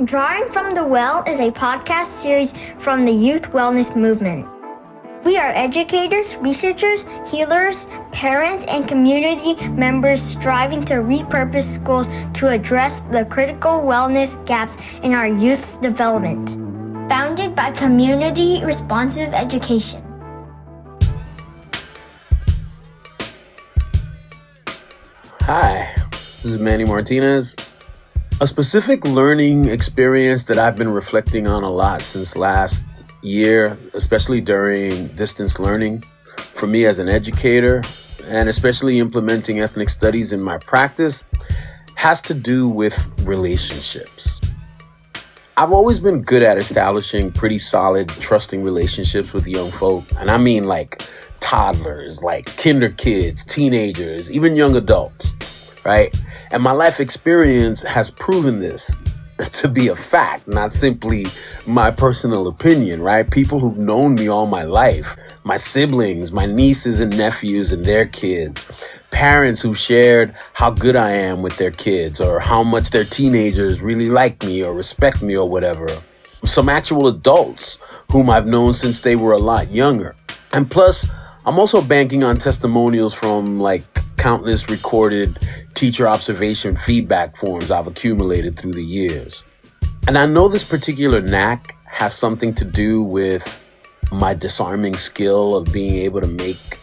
Drawing from the Well is a podcast series from the Youth Wellness Movement. We are educators, researchers, healers, parents, and community members striving to repurpose schools to address the critical wellness gaps in our youth's development. Founded by Community Responsive Education. Hi, this is Manny Martinez. A specific learning experience that I've been reflecting on a lot since last year, especially during distance learning, for me as an educator, and especially implementing ethnic studies in my practice, has to do with relationships. I've always been good at establishing pretty solid, trusting relationships with young folk. And I mean like toddlers, like kinder kids, teenagers, even young adults, right? And my life experience has proven this to be a fact, not simply my personal opinion, right? People who've known me all my life, my siblings, my nieces and nephews and their kids, parents who shared how good I am with their kids or how much their teenagers really like me or respect me or whatever. Some actual adults whom I've known since they were a lot younger. And plus, I'm also banking on testimonials from like countless recorded teacher observation feedback forms I've accumulated through the years. And I know this particular knack has something to do with my disarming skill of being able to make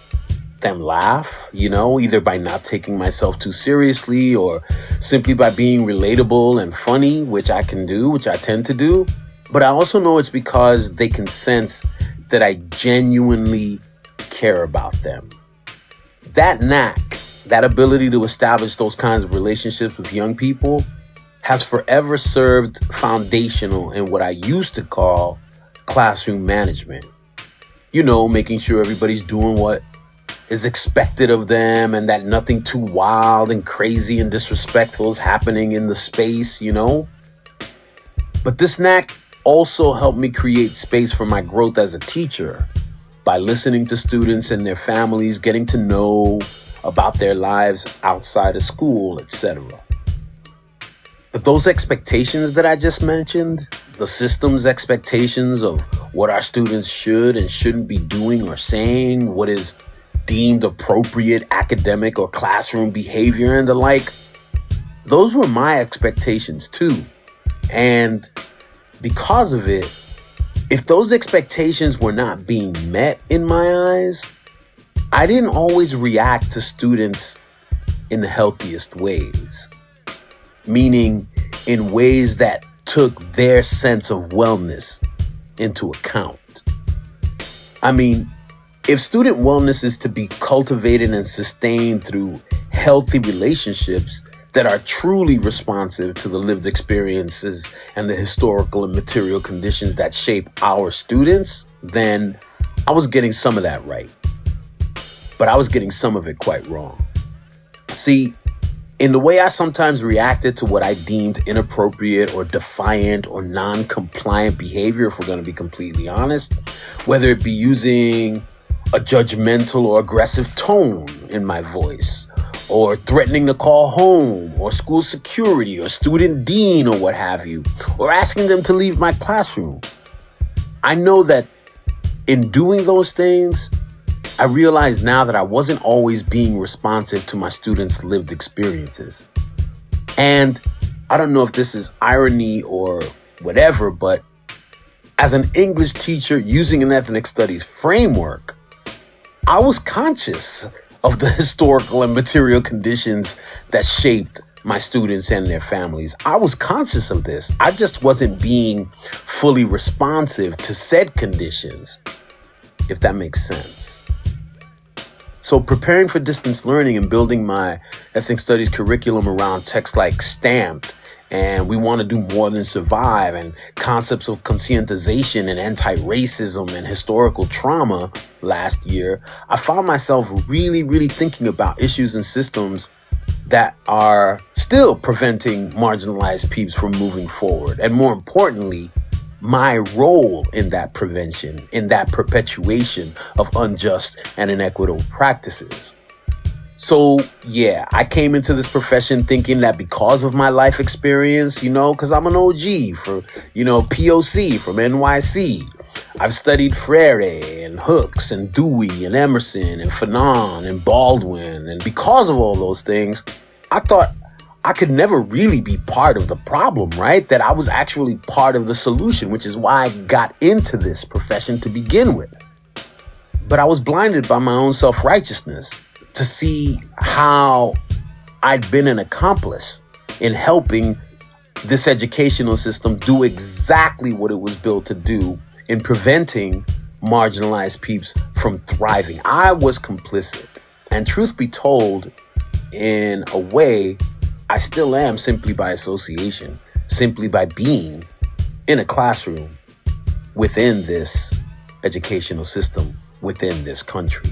them laugh, you know, either by not taking myself too seriously or simply by being relatable and funny, which I can do, which I tend to do. But I also know it's because they can sense that I genuinely care about them. That knack that ability to establish those kinds of relationships with young people has forever served foundational in what I used to call classroom management. You know, making sure everybody's doing what is expected of them and that nothing too wild and crazy and disrespectful is happening in the space, you know? But this knack also helped me create space for my growth as a teacher by listening to students and their families, getting to know about their lives outside of school, etc. But those expectations that I just mentioned, the system's expectations of what our students should and shouldn't be doing or saying, what is deemed appropriate academic or classroom behavior and the like, those were my expectations too. And because of it, if those expectations were not being met in my eyes, I didn't always react to students in the healthiest ways, meaning in ways that took their sense of wellness into account. I mean, if student wellness is to be cultivated and sustained through healthy relationships that are truly responsive to the lived experiences and the historical and material conditions that shape our students, then I was getting some of that right but I was getting some of it quite wrong. See, in the way I sometimes reacted to what I deemed inappropriate or defiant or non compliant behavior, if we're going to be completely honest, whether it be using a judgmental or aggressive tone in my voice, or threatening to call home, or school security, or student dean, or what have you, or asking them to leave my classroom. I know that in doing those things, I realize now that I wasn't always being responsive to my students' lived experiences. And I don't know if this is irony or whatever, but as an English teacher using an ethnic studies framework, I was conscious of the historical and material conditions that shaped my students and their families. I was conscious of this. I just wasn't being fully responsive to said conditions, if that makes sense. So, preparing for distance learning and building my ethnic studies curriculum around texts like Stamped and We Want to Do More Than Survive and concepts of conscientization and anti racism and historical trauma last year, I found myself really, really thinking about issues and systems that are still preventing marginalized peeps from moving forward. And more importantly, my role in that prevention, in that perpetuation of unjust and inequitable practices. So, yeah, I came into this profession thinking that because of my life experience, you know, because I'm an OG for, you know, POC from NYC. I've studied Freire and Hooks and Dewey and Emerson and Fanon and Baldwin. And because of all those things, I thought I could never really be part of the problem, right? That I was actually part of the solution, which is why I got into this profession to begin with. But I was blinded by my own self righteousness to see how I'd been an accomplice in helping this educational system do exactly what it was built to do in preventing marginalized peeps from thriving. I was complicit. And truth be told, in a way, I still am simply by association, simply by being in a classroom within this educational system, within this country.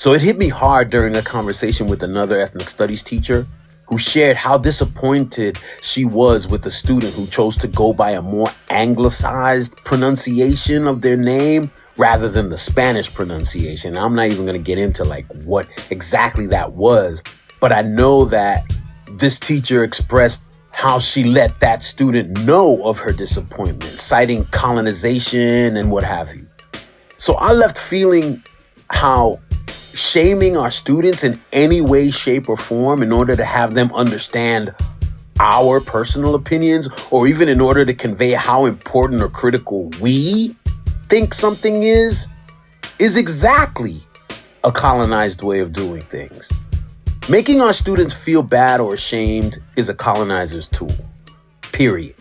So it hit me hard during a conversation with another ethnic studies teacher who shared how disappointed she was with a student who chose to go by a more anglicized pronunciation of their name rather than the Spanish pronunciation. I'm not even going to get into like what exactly that was, but I know that this teacher expressed how she let that student know of her disappointment, citing colonization and what have you. So I left feeling how shaming our students in any way, shape, or form in order to have them understand our personal opinions, or even in order to convey how important or critical we think something is, is exactly a colonized way of doing things. Making our students feel bad or ashamed is a colonizer's tool. Period.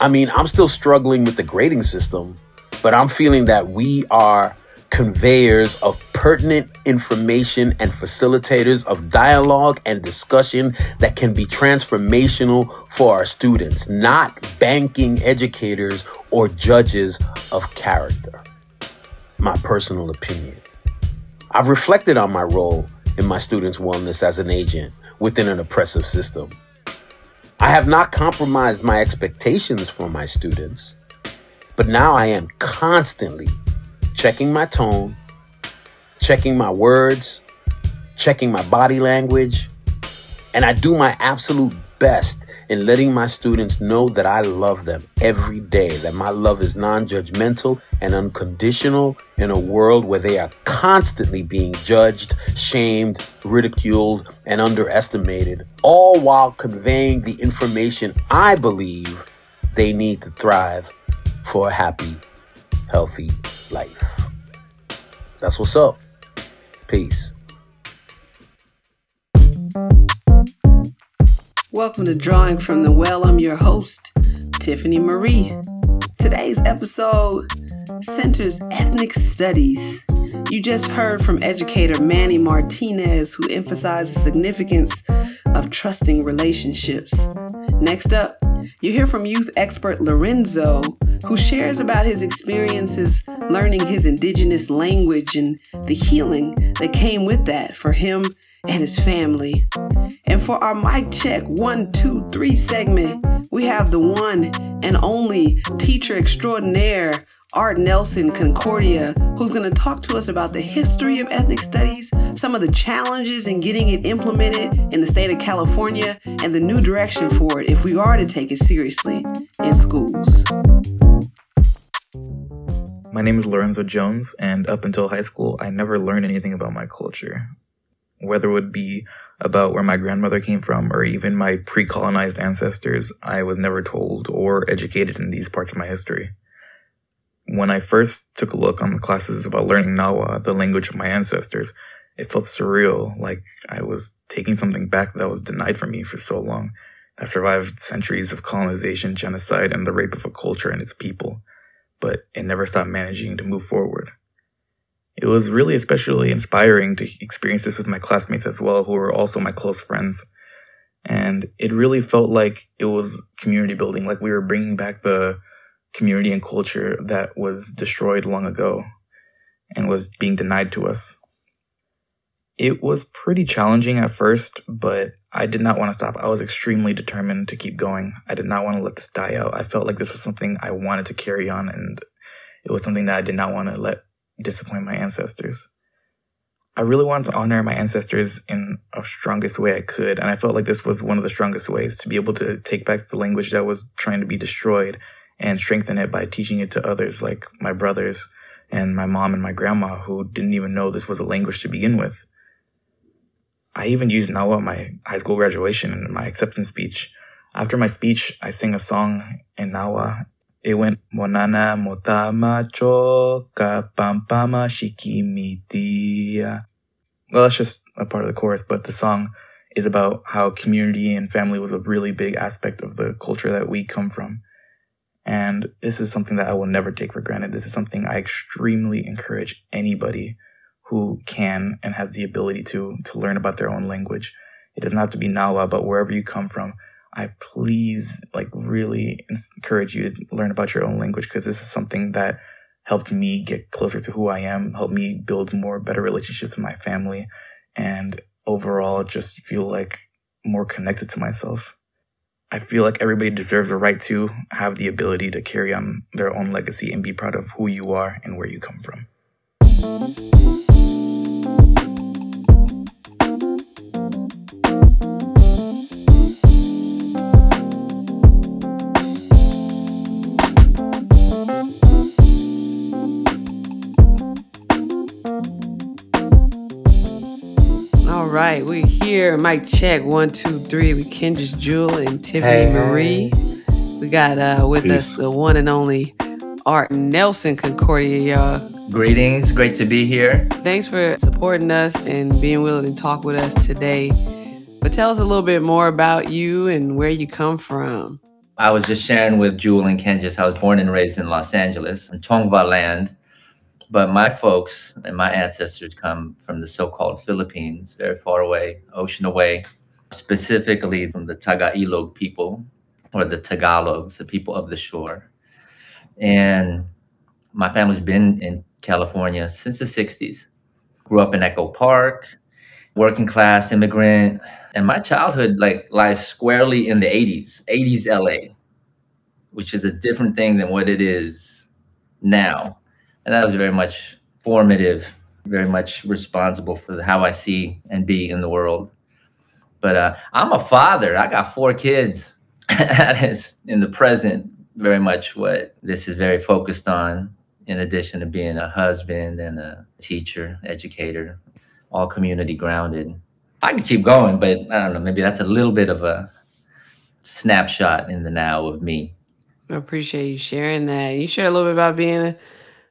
I mean, I'm still struggling with the grading system, but I'm feeling that we are conveyors of pertinent information and facilitators of dialogue and discussion that can be transformational for our students, not banking educators or judges of character. My personal opinion. I've reflected on my role in my students' wellness as an agent within an oppressive system. I have not compromised my expectations for my students, but now I am constantly checking my tone, checking my words, checking my body language, and I do my absolute best in letting my students know that I love them every day, that my love is non judgmental and unconditional in a world where they are constantly being judged, shamed, ridiculed, and underestimated, all while conveying the information I believe they need to thrive for a happy, healthy life. That's what's up. Peace. Welcome to Drawing from the Well. I'm your host, Tiffany Marie. Today's episode centers ethnic studies. You just heard from educator Manny Martinez, who emphasized the significance of trusting relationships. Next up, you hear from youth expert Lorenzo, who shares about his experiences learning his indigenous language and the healing that came with that for him and his family. And for our mic check one, two, three segment, we have the one and only teacher extraordinaire, Art Nelson Concordia, who's going to talk to us about the history of ethnic studies, some of the challenges in getting it implemented in the state of California, and the new direction for it if we are to take it seriously in schools. My name is Lorenzo Jones, and up until high school, I never learned anything about my culture. Whether it would be about where my grandmother came from or even my pre colonized ancestors, I was never told or educated in these parts of my history. When I first took a look on the classes about learning Nawa, the language of my ancestors, it felt surreal, like I was taking something back that was denied from me for so long. I survived centuries of colonization, genocide, and the rape of a culture and its people but it never stopped managing to move forward. It was really especially inspiring to experience this with my classmates as well, who were also my close friends. And it really felt like it was community building, like we were bringing back the community and culture that was destroyed long ago and was being denied to us. It was pretty challenging at first, but I did not want to stop. I was extremely determined to keep going. I did not want to let this die out. I felt like this was something I wanted to carry on, and it was something that I did not want to let disappoint my ancestors. I really wanted to honor my ancestors in a strongest way I could. And I felt like this was one of the strongest ways to be able to take back the language that was trying to be destroyed and strengthen it by teaching it to others like my brothers and my mom and my grandma who didn't even know this was a language to begin with. I even used Nawa at my high school graduation and my acceptance speech. After my speech, I sang a song in Nawa. It went Monana Motama Choka Pampama Shikimitia. Well, that's just a part of the chorus, but the song is about how community and family was a really big aspect of the culture that we come from. And this is something that I will never take for granted. This is something I extremely encourage anybody who can and has the ability to to learn about their own language. It doesn't have to be Nawa, but wherever you come from, I please like really encourage you to learn about your own language because this is something that helped me get closer to who I am, helped me build more better relationships with my family, and overall just feel like more connected to myself. I feel like everybody deserves a right to have the ability to carry on their own legacy and be proud of who you are and where you come from. Here. Mic check one, two, three with Kendris Jewel and Tiffany hey, Marie. We got uh, with Peace. us the one and only Art Nelson Concordia, y'all. Greetings, great to be here. Thanks for supporting us and being willing to talk with us today. But tell us a little bit more about you and where you come from. I was just sharing with Jewel and Kendris. I was born and raised in Los Angeles, in Tongva land. But my folks and my ancestors come from the so-called Philippines, very far away, ocean away, specifically from the Tagailog people or the Tagalogs, the people of the shore. And my family's been in California since the 60s. Grew up in Echo Park, working class immigrant. And my childhood like lies squarely in the 80s, 80s LA, which is a different thing than what it is now and that was very much formative, very much responsible for how I see and be in the world. But uh, I'm a father. I got four kids. that is in the present very much what this is very focused on. In addition to being a husband and a teacher, educator, all community grounded. I could keep going, but I don't know. Maybe that's a little bit of a snapshot in the now of me. I appreciate you sharing that. You share a little bit about being a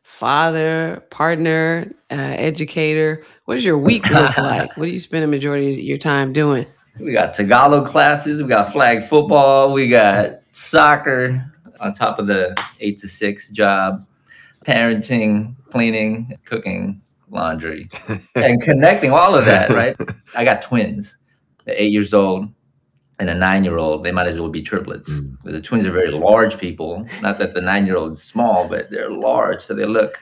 father, partner, uh, educator. What does your week look like? What do you spend a majority of your time doing? We got Tagalog classes, we got flag football, we got soccer on top of the eight to six job, parenting, cleaning, cooking, laundry, and connecting all of that, right? I got twins, eight years old and a nine year old, they might as well be triplets. Mm. The twins are very large people. Not that the nine year old is small, but they're large. So they look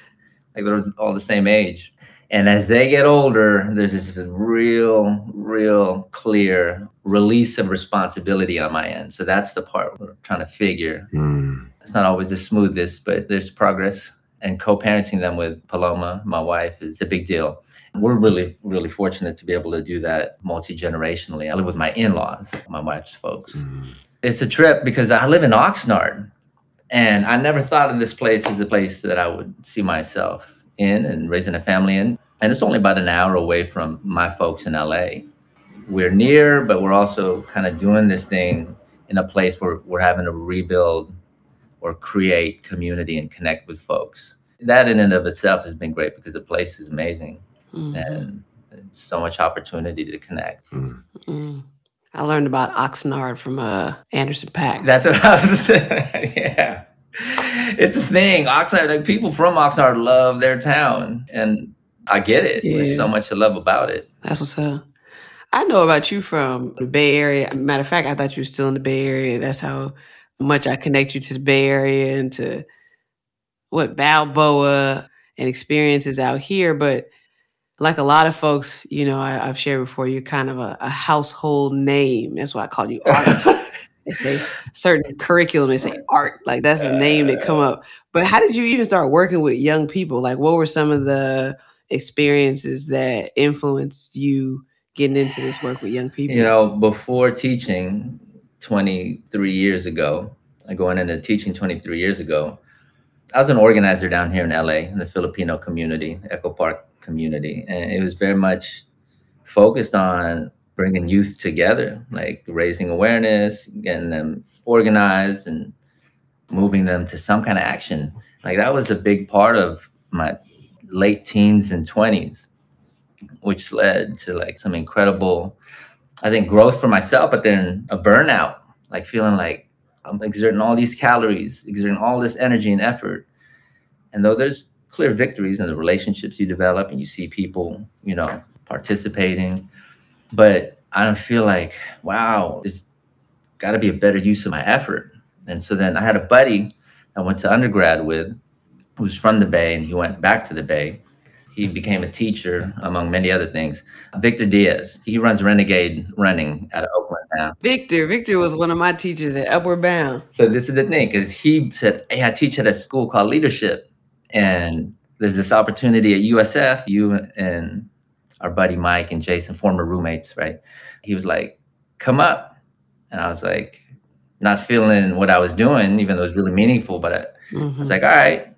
like they're all the same age. And as they get older, there's this real, real clear release of responsibility on my end. So that's the part we're trying to figure. Mm. It's not always the smoothest, but there's progress. And co parenting them with Paloma, my wife, is a big deal. We're really, really fortunate to be able to do that multi generationally. I live with my in laws, my wife's folks. Mm-hmm. It's a trip because I live in Oxnard and I never thought of this place as a place that I would see myself in and raising a family in. And it's only about an hour away from my folks in LA. We're near, but we're also kind of doing this thing in a place where we're having to rebuild or create community and connect with folks. That in and of itself has been great because the place is amazing mm-hmm. and so much opportunity to connect. Mm-hmm. I learned about Oxnard from uh, Anderson .Paak. That's what I was saying. yeah. It's a thing. Oxnard, like people from Oxnard love their town. And I get it. Yeah. There's so much to love about it. That's what's up. I know about you from the Bay Area. Matter of fact, I thought you were still in the Bay Area. That's how much I connect you to the Bay Area and to what Balboa and experiences out here. But like a lot of folks, you know, I, have shared before, you're kind of a, a, household name. That's why I call you art. they say certain curriculum, they say art. Like that's the name that come up. But how did you even start working with young people? Like what were some of the experiences that influenced you getting into this work with young people? You know, before teaching 23 years ago, going into teaching 23 years ago, I was an organizer down here in LA in the Filipino community, Echo Park community, and it was very much focused on bringing youth together, like raising awareness, getting them organized, and moving them to some kind of action. Like that was a big part of my late teens and 20s, which led to like some incredible, I think, growth for myself, but then a burnout, like feeling like I'm exerting all these calories, exerting all this energy and effort. And though there's clear victories in the relationships you develop and you see people, you know, participating, but I don't feel like, wow, there's got to be a better use of my effort. And so then I had a buddy I went to undergrad with who's from the Bay and he went back to the Bay. He became a teacher, among many other things. Victor Diaz. He runs Renegade Running out of Oakland now. Victor, Victor was one of my teachers at Upward Bound. So this is the thing, because he said, "Hey, I teach at a school called Leadership, and there's this opportunity at USF. You and our buddy Mike and Jason, former roommates, right? He was like, come up, and I was like, not feeling what I was doing, even though it was really meaningful, but I, Mhm. I was like, all right.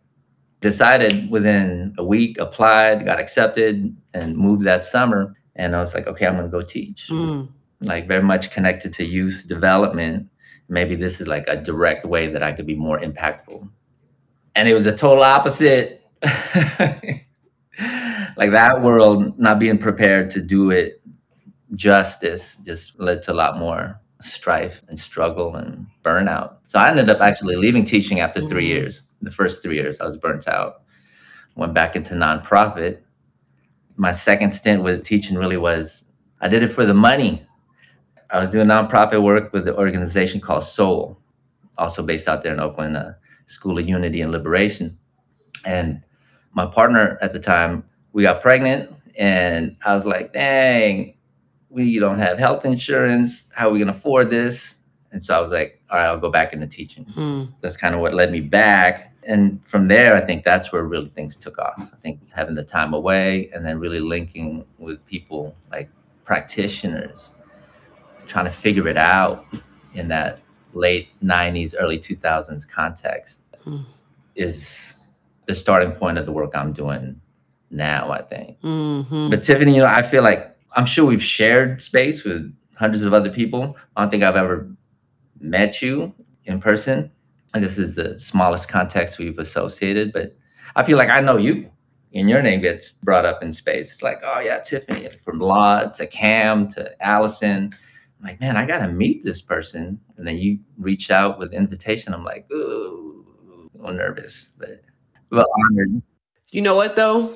Decided within a week, applied, got accepted, and moved that summer. And I was like, okay, I'm gonna go teach. Mm. Like very much connected to youth development. Maybe this is like a direct way that I could be more impactful. And it was a total opposite. like that world not being prepared to do it justice just led to a lot more strife and struggle and burnout. So I ended up actually leaving teaching after three Mhm. years. The first three years, I was burnt out. Went back into nonprofit. My second stint with teaching really was I did it for the money. I was doing nonprofit work with the organization called Soul, also based out there in Oakland, uh, School of Unity and Liberation. And my partner at the time, we got pregnant, and I was like, dang, we don't have health insurance. How are we gonna afford this? And so I was like, all right, I'll go back into teaching. Mm. That's kind of what led me back. And from there, I think that's where really things took off. I think having the time away and then really linking with people like practitioners, trying to figure it out in that late 90s, early 2000s context Hmm. is the starting point of the work I'm doing now, I think. Mhm. But Tiffany, you know, I feel like I'm sure we've shared space with hundreds of other people. I don't think I've ever met you in person. And this is the smallest context we've associated, but I feel like I know you. And your name gets brought up in space. It's like, oh yeah, Tiffany, from Law to Cam to Allison. I'm like, man, I gotta meet this person. And then you reach out with invitation. I'm like, ooh, little nervous, but well honored. You know what though?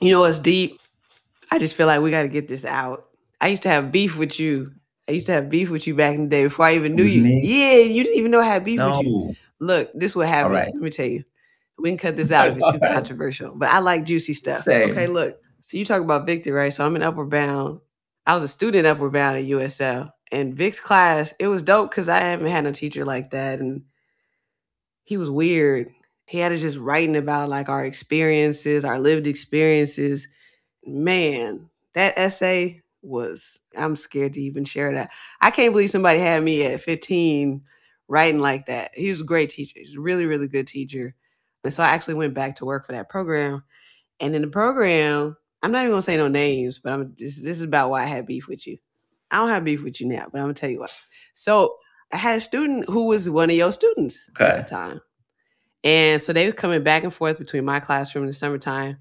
You know what's deep? I just feel like we got to get this out. I used to have beef with you. I used to have beef with you back in the day before I even knew you. me? Yeah, you didn't even know I had beef with you. Look, this what happened. right. Let me tell you. We can cut this out if it's too controversial. But I like juicy stuff. Same. Okay, look. So you talk about Victor, right? So I'm in Upward Bound. I was a student at Upward Bound at USL. And Vic's class, it was dope because I haven't had a teacher like that. And he was weird. He had us just writing about like our experiences, our lived experiences. Man, that essay was, I'm scared to even share that. I can't believe somebody had me at 15 writing like that. He was a great teacher. He was a really, really good teacher. And so I actually went back to work for that program. And in the program, I'm not even gonna say no names, but I'm this, this is about why I had beef with you. I don't have beef with you now, but I'm gonna tell you why. So I had a student who was one of your students at the time. And so they were coming back and forth between my classroom in the summertime.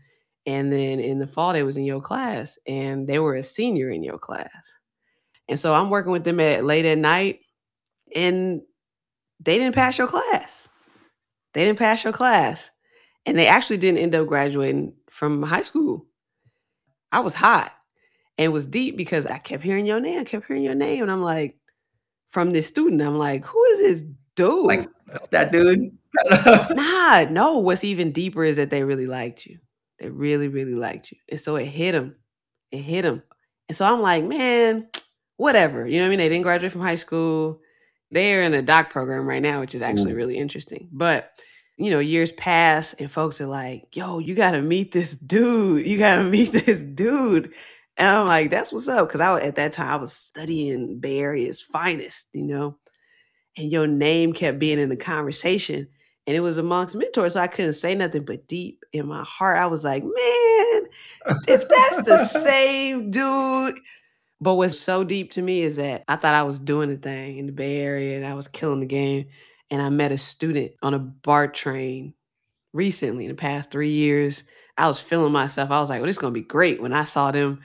And then in the fall, they was in your class and they were a senior in your class. And so I'm working with them at late at night and they didn't pass your class. They didn't pass your class. And they actually didn't end up graduating from high school. I was hot and it was deep because I kept hearing your name, I kept hearing your name. And I'm like, from this student, I'm like, who is this dude? Like that dude. Nah, no. What's even deeper is that they really liked you. They really, really liked you. And so it hit them. It hit them. And so I'm like, man, whatever. You know what I mean? They didn't graduate from high school. They're in a doc program right now, which is actually Ooh. really interesting. But you know, years pass and folks are like, yo, you got to meet this dude. You got to meet this dude. And I'm like, that's what's up. Cause I, at that time, I was studying Bay Area's finest, you know, and your name kept being in the conversation. And it was amongst mentors. So I couldn't say nothing, but deep in my heart, I was like, man, if that's the same dude. But what's so deep to me is that I thought I was doing the thing in the Bay Area and I was killing the game and I met a student on a BART train recently in the past three years. I was feeling myself. I was like, well, this is gonna be great. When I saw them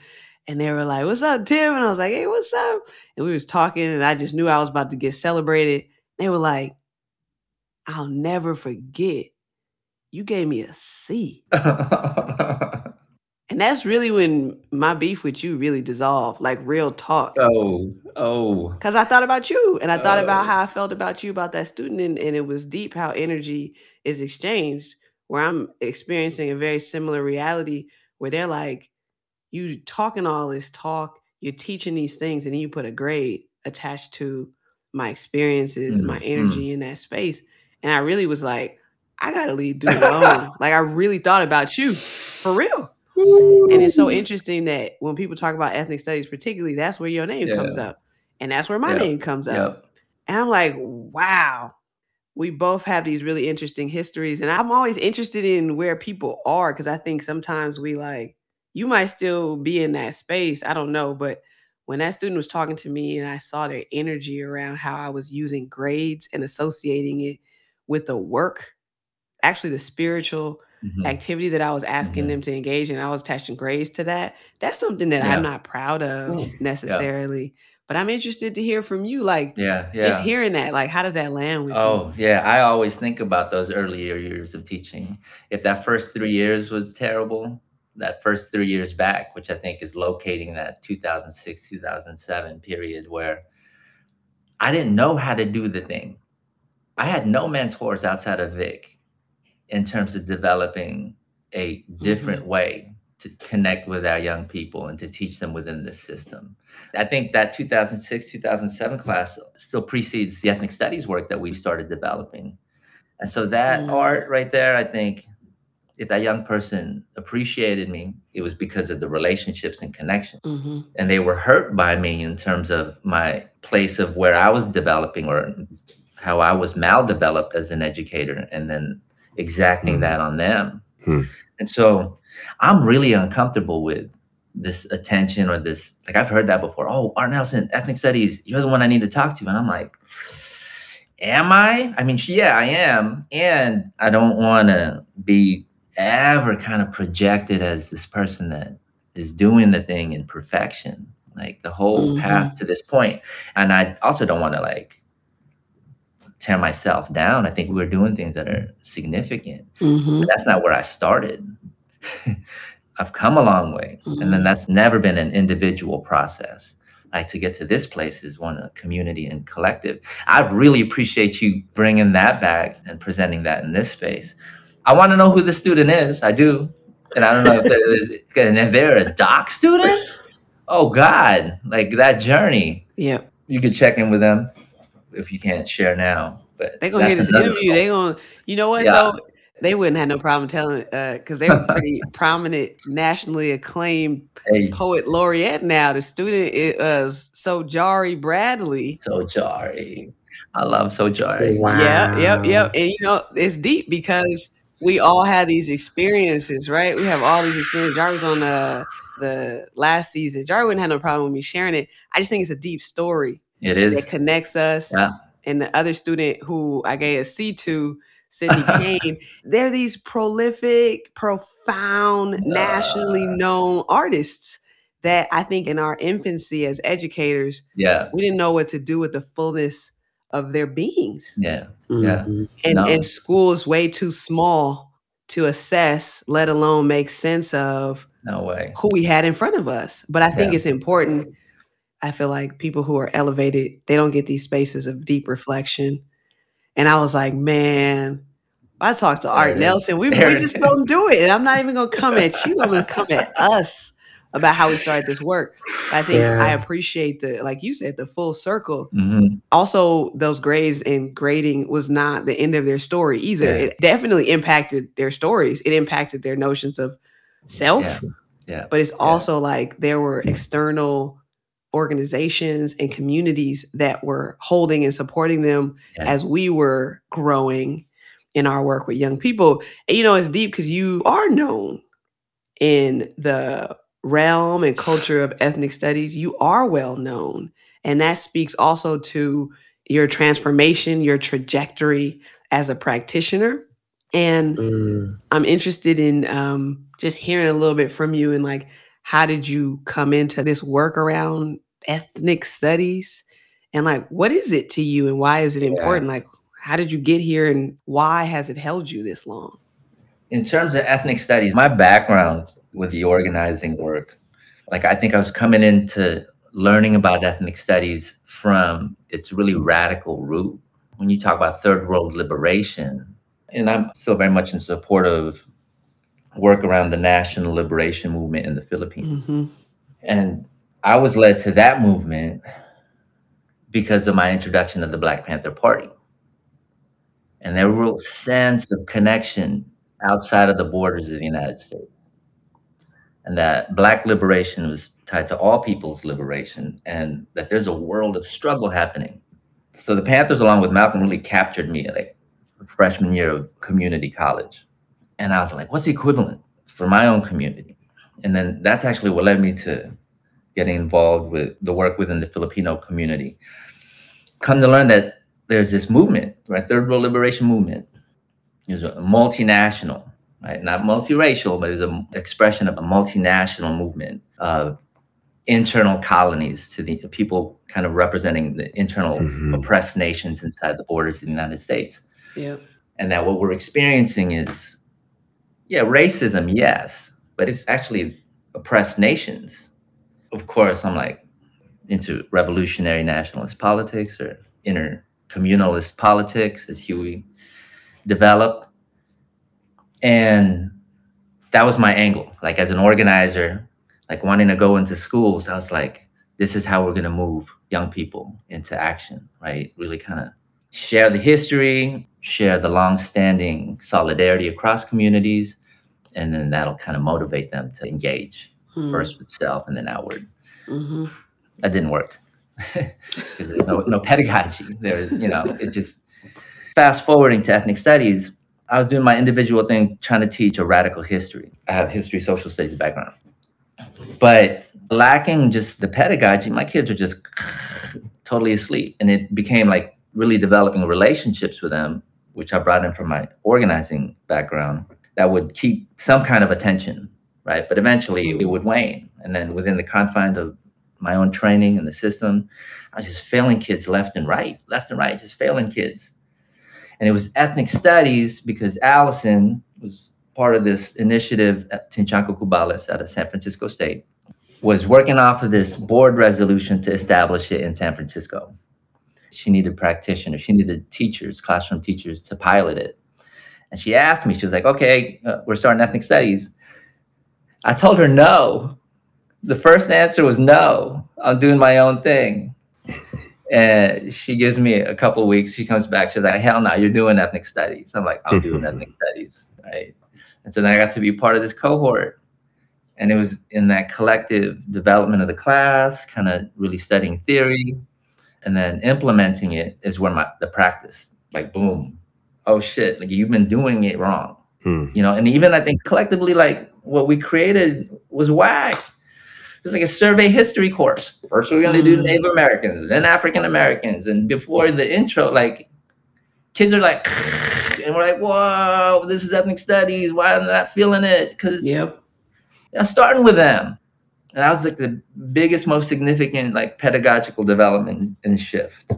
and they were like, What's up, Tim? And I was like, Hey, what's up? And we was talking, and I just knew I was about to get celebrated. They were like, I'll never forget. You gave me a C. And that's really when my beef with you really dissolved, like real talk. oh, oh. Because I thought about you and I thought about Oh. how I felt about you about that student, and, and it was deep how energy is exchanged, where I'm experiencing a very similar reality where they're like, you talking all this talk, you're teaching these things, and then you put a grade attached to my experiences and my mm-hmm. energy in that space. And I really was like, I gotta leave dude alone. like I really thought about you for real. And it's so interesting that when people talk about ethnic studies, particularly, that's where your name comes up. And that's where my Yep. name comes up. Yep. And I'm like, wow, we both have these really interesting histories. And I'm always interested in where people are because I think sometimes we like, you might still be in that space. I don't know. But when that student was talking to me and I saw their energy around how I was using grades and associating it with the work, actually the spiritual Mhm. activity that I was asking Mhm. them to engage in, I was attaching grades to that. That's something that Yeah. I'm not proud of necessarily. But I'm interested to hear from you. Like, Yeah. Yeah. just hearing that, like, how does that land with you? Oh, yeah. I always think about those earlier years of teaching. If that first three years was terrible, that first three years back, which I think is locating that 2006, 2007 period where I didn't know how to do the thing. I had no mentors outside of Vic in terms of developing a different way to connect with our young people and to teach them within this system. I think that 2006, 2007 class still precedes the ethnic studies work that we started developing. And so that Mm. art right there, I think if that young person appreciated me, it was because of the relationships and connection. you. hmm And they were hurt by me in terms of my place of where I was developing or how I was maldeveloped as an educator and then exacting Mhm. that on them. Hmm. And so I'm really uncomfortable with this attention or this like I've heard that before. Oh, Art Nelson, ethnic studies, you're the one I need to talk to. And I'm like, am I? I mean, yeah, I am. And I don't want to be ever kind of projected as this person that is doing the thing in perfection, like the whole path to this point. And I also don't want to like tear myself down. I think we were doing things that are significant. hmm But that's not where I started. I've come a long way. And then that's never been an individual process. Like to get to this place is one a community and collective. I really appreciate you bringing that back and presenting that in this space. I want to know who the student is. I do. And I don't know if there is, and if they're a doc student, oh God, like that journey. Yeah. You could check in with them if you can't share now. But They gonna hear this another interview. They gonna, you know what Yeah. though? They wouldn't have no problem telling, uh because they're pretty prominent, nationally acclaimed Hey, poet laureate now. The student is Sojari Bradley. Sojari. I love Sojari. Yeah, yep, yep. And you know, it's deep because we all had these experiences, right? We have all these experiences. Jar was on the the last season. Jar wouldn't have no problem with me sharing it. I just think it's a deep story It is. that connects us. Yeah. And the other student who I gave a C to, Sydney Kane, they're these prolific, profound, nationally known artists that I think in our infancy as educators, Yeah. we didn't know what to do with the fullness of their beings. Yeah. Yeah. Mm-hmm. And, No. and school is way too small to assess, let alone make sense of No way. who we had in front of us. But I think Yeah. it's important. I feel like people who are elevated, they don't get these spaces of deep reflection. And I was like, man, I talked to Art. Nelson. We, we just don't do it. And I'm not even gonna come at you. I'm gonna come at us about how we started this work. I think Yeah. I appreciate the, like you said, the full circle. Mhm. Also, those grades and grading was not the end of their story either. Yeah. It definitely impacted their stories. It impacted their notions of self, Yeah. Yeah. but it's also like there were external organizations and communities that were holding and supporting them Yeah. as we were growing in our work with young people. And you know, it's deep because you are known in the realm and culture of ethnic studies. You are well known. And that speaks also to your transformation, your trajectory as a practitioner. And Mm. I'm interested in um, just hearing a little bit from you and like, how did you come into this work around ethnic studies? And like, what is it to you and why is it Yeah. important? Like, how did you get here and why has it held you this long? in terms of ethnic studies, my background with the organizing work, like I think I was coming into learning about ethnic studies from its really radical root. When you talk about third world liberation, and I'm still very much in support of work around the national liberation movement in the Philippines. Mm-hmm. And I was led to that movement because of my introduction to the Black Panther Party. And their real sense of connection outside of the borders of the United States. And that Black liberation was tied to all people's liberation, and that there's a world of struggle happening. So the Panthers, along with Malcolm, really captured me like freshman year of community college. And I was like, what's the equivalent for my own community? And then that's actually what led me to getting involved with the work within the Filipino community. Come to learn that there's this movement, right? Third World Liberation Movement. is a multinational, right? Not multiracial, but it's an expression of a multinational movement of internal colonies to the people kind of representing the internal Mhm. oppressed nations inside the borders of the United States Yeah. and that what we're experiencing is yeah racism yes but it's actually oppressed nations of course i'm like into revolutionary nationalist politics or intercommunalist politics as huey developed. And that was my angle. Like as an organizer like wanting to go into schools i was like this is how we're going to move young people into action right? Really kind of share the history, share the long-standing solidarity across communities, and then that'll kind of motivate them to engage first with self and then outward. Mm-hmm. That didn't work. there's no, no pedagogy. There's, you know, it just fast forwarding to ethnic studies, I was doing my individual thing trying to teach a radical history. I have history, social studies background. But lacking just the pedagogy, my kids are just totally asleep. And it became like really developing relationships with them, which I brought in from my organizing background, that would keep some kind of attention, right? But eventually it would wane. And then within the confines of my own training and the system, I was just failing kids left and right, left and right, just failing kids. And it was ethnic studies because Allyson was part of this initiative at Tintiangco-Cubales out of San Francisco State, was working off of this board resolution to establish it in San Francisco. She needed practitioners, she needed teachers, classroom teachers to pilot it. And she asked me, she was like, okay, uh, we're starting ethnic studies. I told her no. The first answer was no. I'm doing my own thing. And she gives me a couple of weeks. She comes back. She's like, hell no, you're doing ethnic studies. I'm like, I'm doing ethnic studies. Right. And so then I got to be part of this cohort. And it was in that collective development of the class, kind of really studying theory. And then implementing it is where my the practice, like boom, oh shit, like you've been doing it wrong Hmm. you know and even i think collectively like what we created was whack it's like a survey history course first we're going to do Mm. native americans then african americans and before the intro like kids are like and we're like whoa this is ethnic studies why am i not feeling it because Yep. i'm starting with them and that was like the biggest most significant like pedagogical development and shift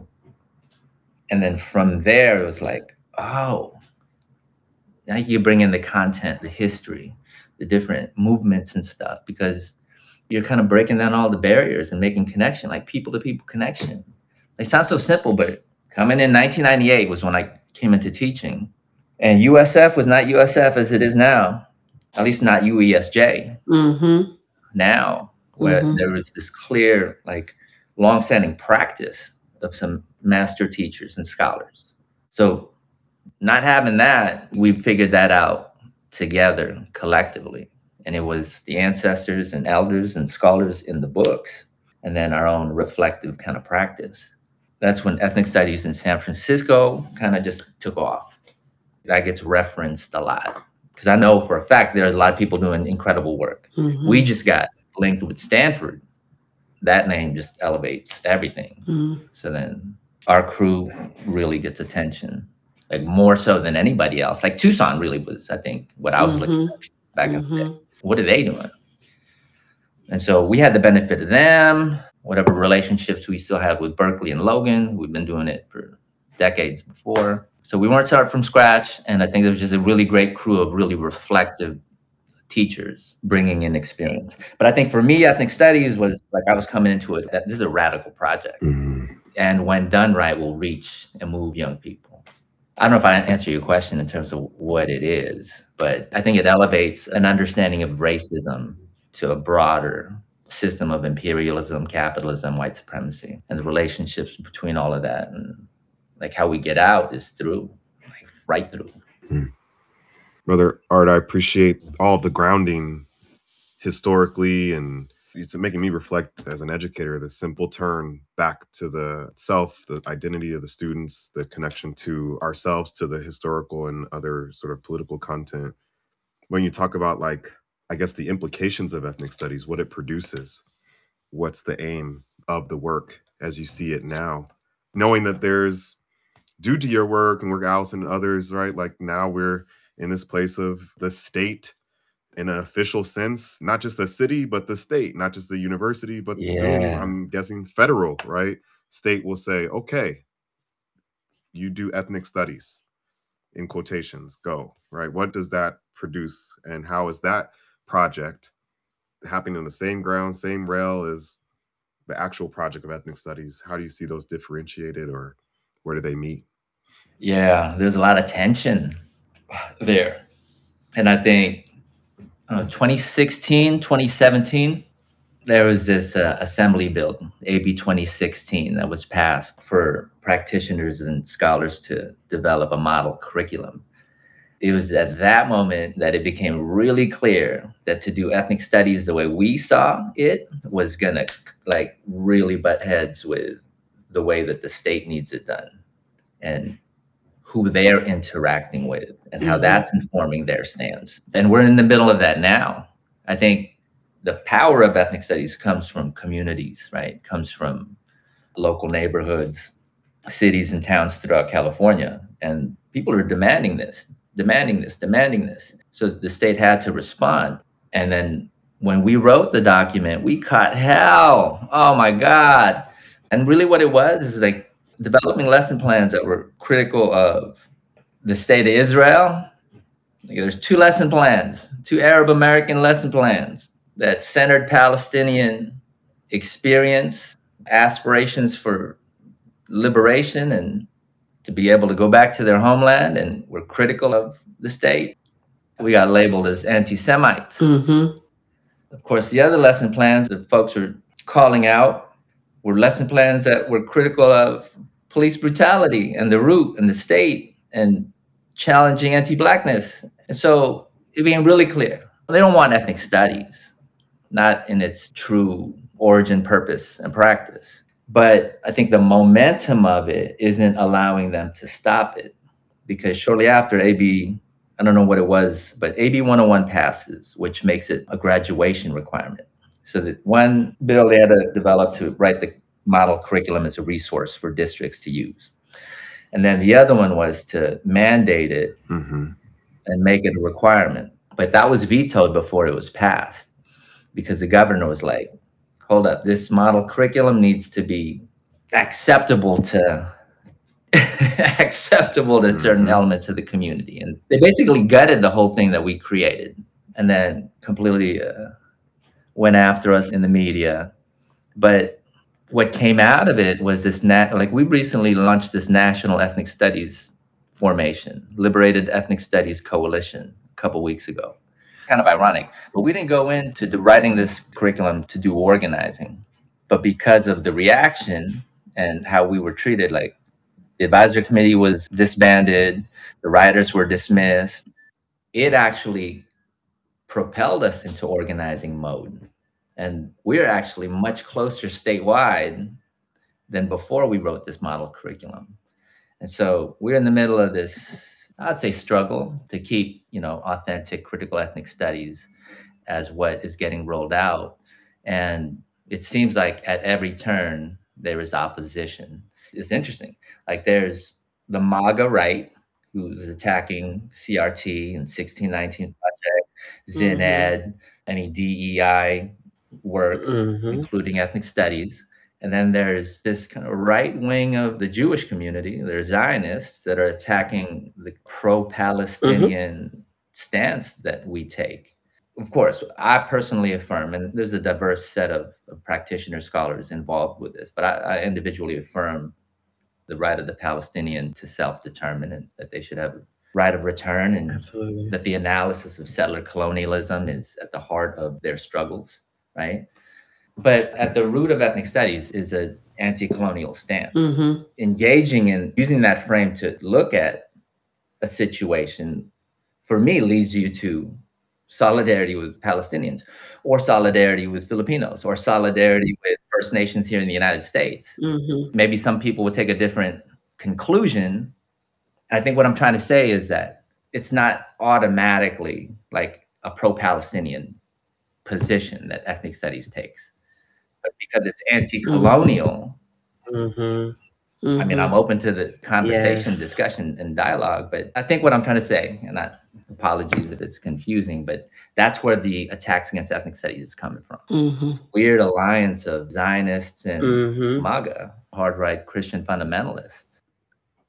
and then from there it was like oh now you bring in the content, the history, the different movements and stuff, because you're kind of breaking down all the barriers and making connection, like people to people connection. It sounds so simple, but coming in 1998 was when I came into teaching. And USF was not USF as it is now, at least not UESJ Mm-hmm. now. where Mhm. there was this clear, like, longstanding practice of some master teachers and scholars. So, not having that, we figured that out together collectively. And it was the ancestors and elders and scholars in the books, and then our own reflective kind of practice. That's when ethnic studies in San Francisco kind of just took off. That gets referenced a lot because I know for a fact there's a lot of people doing incredible work. Mhm. We just got linked with Stanford. That name just elevates everything. Mhm. So then our crew really gets attention, like more so than anybody else. Like Tucson really was, I think, what I was looking at back in the day. Mhm. What are they doing? And so we had the benefit of them, whatever relationships we still had with Berkeley and Logan. We've been doing it for decades before. So we weren't starting from scratch. And I think there was just a really great crew of really reflective teachers bringing in experience. But I think for me, ethnic studies was like I was coming into it that this is a radical project. Mhm. And when done right, will reach and move young people. I don't know if I answer your question in terms of what it is, but I think it elevates an understanding of racism to a broader system of imperialism, capitalism, white supremacy, and the relationships between all of that. And like how we get out is through, like right through. Hmm. Brother Art, I appreciate all the grounding historically and it's making me reflect as an educator the simple turn back to the self, the identity of the students, the connection to ourselves, to the historical and other sort of political content. When you talk about like, I guess the implications of ethnic studies, what it produces, what's the aim of the work as you see it now, knowing that there's due to your work and work Allyson and others, right? Like now we're in this place of the state in an official sense, not just the city, but the state, not just the university, but soon I'm guessing federal, right? State will say, okay, you do ethnic studies in quotations, go, right? What does that produce? And how is that project happening on the same ground, same rail as the actual project of ethnic studies? How do you see those differentiated or where do they meet? Yeah, there's a lot of tension there. And I think I don't know, 2016, 2017, there was this uh, assembly bill, AB 2016, that was passed for practitioners and scholars to develop a model curriculum. It was at that moment that it became really clear that to do ethnic studies the way we saw it was gonna like really butt heads with the way that the state needs it done. And who they're interacting with and how Mhm. that's informing their stance. And we're in the middle of that now. I think the power of ethnic studies comes from communities, right? Comes from local neighborhoods, cities and towns throughout California. And people are demanding this, demanding this, demanding this. So the state had to respond. And then when we wrote the document, we caught hell. Oh my God. And really what it was is like developing lesson plans that were critical of the state of Israel. There's two lesson plans, two Arab American lesson plans that centered Palestinian experience, aspirations for liberation, and to be able to go back to their homeland, and were critical of the state. We got labeled as anti Semites. Mhm. Of course, the other lesson plans that folks are calling out were lesson plans that were critical of police brutality and the root and the state and challenging anti-blackness. And so it became really clear they don't want ethnic studies, not in its true origin, purpose, and practice. But I think the momentum of it isn't allowing them to stop it because shortly after AB, I don't know what it was, but AB 101 passes, which makes it a graduation requirement. So that one bill they had to develop to write the model curriculum as a resource for districts to use. And then the other one was to mandate it Mm-hmm. and make it a requirement. But that was vetoed before it was passed because the governor was like, hold up, this model curriculum needs to be acceptable to acceptable to certain Mhm. elements of the community. And they basically gutted the whole thing that we created and then completely uh, went after us in the media. But what came out of it was this nat- like we recently launched this national ethnic studies formation liberated ethnic studies coalition a couple weeks ago kind of ironic. But we didn't go into the writing this curriculum to do organizing, but because of the reaction and how we were treated, like the advisory committee was disbanded, the writers were dismissed. It actually propelled us into organizing mode. And we're actually much closer statewide than before we wrote this model curriculum. And so we're in the middle of this, I'd say, struggle to keep, you know, authentic critical ethnic studies as what is getting rolled out. And it seems like at every turn there is opposition. It's interesting. Like there's the MAGA right, who's attacking CRT and 1619 Project, Zinn mm-hmm. Ed, any DEI work, Mhm. including ethnic studies. And then there's this kind of right wing of the Jewish community. There's Zionists that are attacking the pro Palestinian stance that we take. Of course, I personally affirm, and there's a diverse set of, of practitioners, scholars involved with this, but I, I individually affirm the right of the Palestinian to self determine and that they should have a right of return and Absolutely. that the analysis of settler colonialism is at the heart of their struggles, right? But at the root of ethnic studies is an anti-colonial stance. Mm-hmm. Engaging in using that frame to look at a situation, for me, leads you to solidarity with Palestinians, or solidarity with Filipinos, or solidarity with First Nations here in the United States Mm-hmm. maybe some people would take a different conclusion. I think what I'm trying to say is that it's not automatically like a pro Palestinian position that ethnic studies takes. But because it's anti colonial, Mm-hmm. I mean, I'm open to the conversation, Yes. discussion, and dialogue. But I think what I'm trying to say, and I, apologies if it's confusing, but that's where the attacks against ethnic studies is coming from. Mm-hmm. Weird alliance of Zionists and Mm-hmm. MAGA, hard right Christian fundamentalists.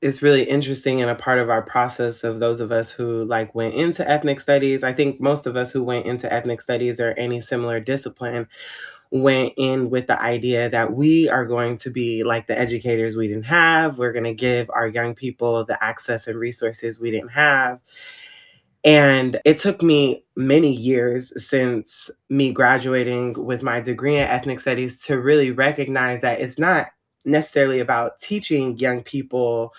It's really interesting and a part of our process of those of us who like went into ethnic studies. I think most of us who went into ethnic studies or any similar discipline went in with the idea that we are going to be like the educators we didn't have. We're going to give our young people the access and resources we didn't have. And it took me many years since me graduating with my degree in ethnic studies to really recognize that it's not necessarily about teaching young people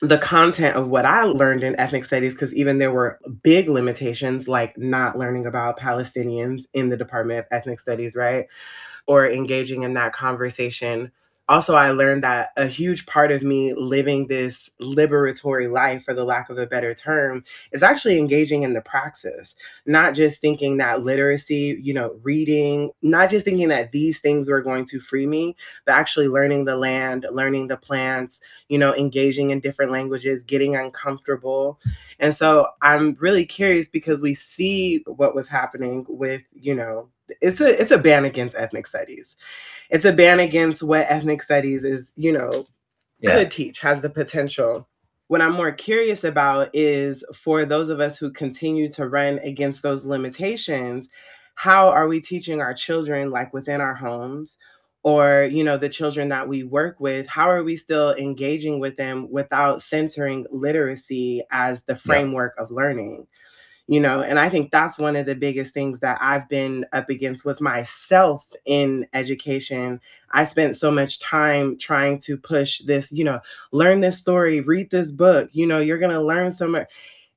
the content of what I learned in ethnic studies, because even there were big limitations like not learning about Palestinians in the Department of Ethnic Studies, right? Or engaging in that conversation. Also, I learned that a huge part of me living this liberatory life, for the lack of a better term, is actually engaging in the praxis, not just thinking that literacy, you know, reading, not just thinking that these things were going to free me, but actually learning the land, learning the plants, you know, engaging in different languages, getting uncomfortable. And so I'm really curious because we see what was happening with, you know, it's a it's a ban against ethnic studies. It's a ban against what ethnic studies is, you know, Yeah. could teach, has the potential. What I'm more curious about is for those of us who continue to run against those limitations, how are we teaching our children, like within our homes, or you know, the children that we work with, how are we still engaging with them without centering literacy as the Yeah. framework of learning? You know and i think that's one of the biggest things that i've been up against with myself in education. I spent so much time trying to push this you know learn this story read this book you know you're going to learn so much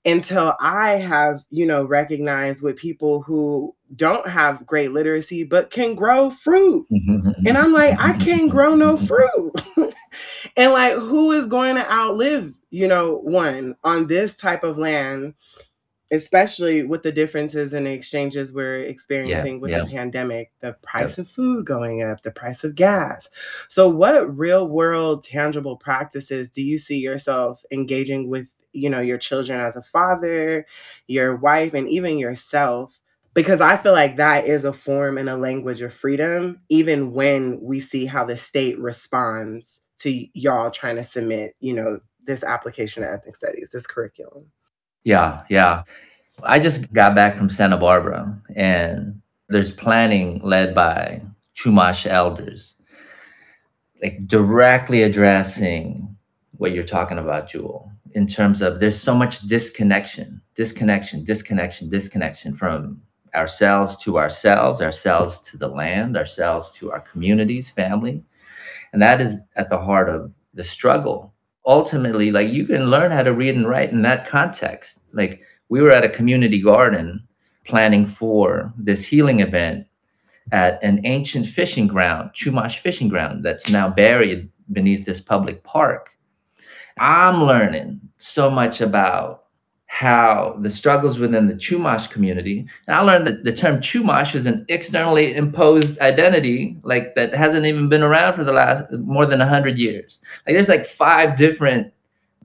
until i have you know recognized with people who don't have great literacy but can grow fruit. Mm-hmm. And I'm like, I can't mm-hmm. grow no mm-hmm. fruit. and like, who is going to outlive, you know, one on this type of land, especially with the differences in the exchanges we're experiencing with yeah. the pandemic, the price of food going up, the price of gas. So, what real world tangible practices do you see yourself engaging with, you know, your children as a father, your wife, and even yourself? because I feel like that is a form and a language of freedom, even when we see how the state responds to y'all trying to submit, you know, this application of ethnic studies, this curriculum. Yeah, yeah. I just got back from Santa Barbara and there's planning led by Chumash elders, like directly addressing what you're talking about, Jewel. in terms of there's so much disconnection, disconnection, disconnection, disconnection from ourselves to ourselves, ourselves to the land, ourselves to our communities, family. And that is at the heart of the struggle. Ultimately, like you can learn how to read and write in that context. Like we were at a community garden planning for this healing event at an ancient fishing ground, Chumash fishing ground, that's now buried beneath this public park. I'm learning so much about how the struggles within the Chumash community, and I learned that the term Chumash is an externally imposed identity, like that hasn't even been around for the last more than hundred years. Like there's like five different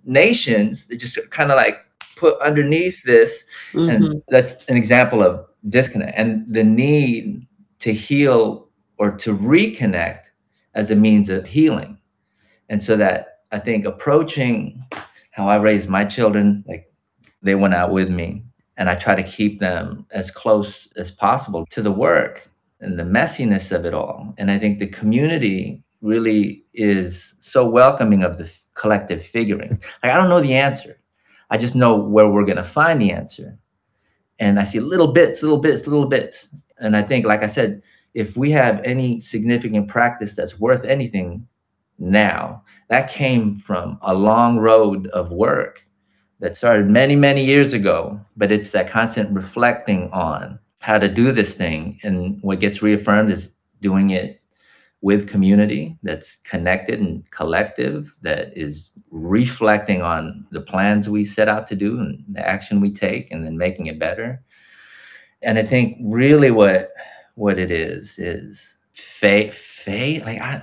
nations that just kind of like put underneath this, Mm-hmm. and that's an example of disconnect and the need to heal or to reconnect as a means of healing. And so that I think approaching how I raised my children, like they went out with me, and I try to keep them as close as possible to the work and the messiness of it all. And I think the community really is so welcoming of the f- collective figuring. Like I don't know the answer. I just know where we're going to find the answer. And I see little bits, little bits, little bits. And I think, like I said, if we have any significant practice that's worth anything now, that came from a long road of work that started many, many years ago. But it's that constant reflecting on how to do this thing. And what gets reaffirmed is doing it with community that's connected and collective, that is reflecting on the plans we set out to do and the action we take, and then making it better. And I think really what what it is is faith. Faith, like I,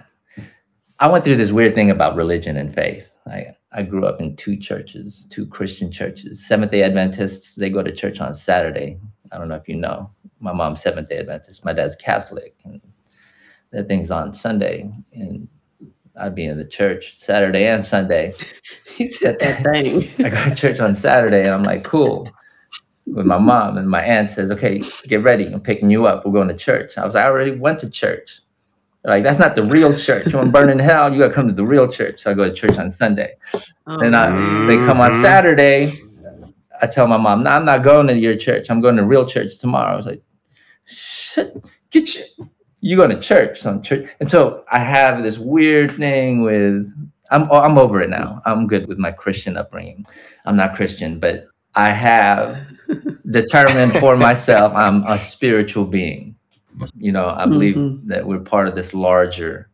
I went through this weird thing about religion and faith. I I grew up in two churches, two Christian churches. Seventh Day Adventists, they go to church on Saturday. I don't know if you know. My mom's Seventh Day Adventist. My dad's Catholic, and that thing's on Sunday. And I'd be in the church Saturday and Sunday. He said that thing. I go to church on Saturday and I'm like, cool. With my mom and my aunt says, okay, get ready. I'm picking you up. We're going to church. I was like, I already went to church. Like, that's not the real church. You want to burn in hell? You got to come to the real church. So I go to church on Sunday. Oh, And I, they come on Mhm. Saturday. I tell my mom, no, I'm not going to your church. I'm going to real church tomorrow. I was like, shit, get you. You go to church, some church. And so I have this weird thing with, I'm, I'm over it now. I'm good with my Christian upbringing. I'm not Christian, but I have determined for myself I'm a spiritual being. You know, I believe Mhm. that we're part of this larger,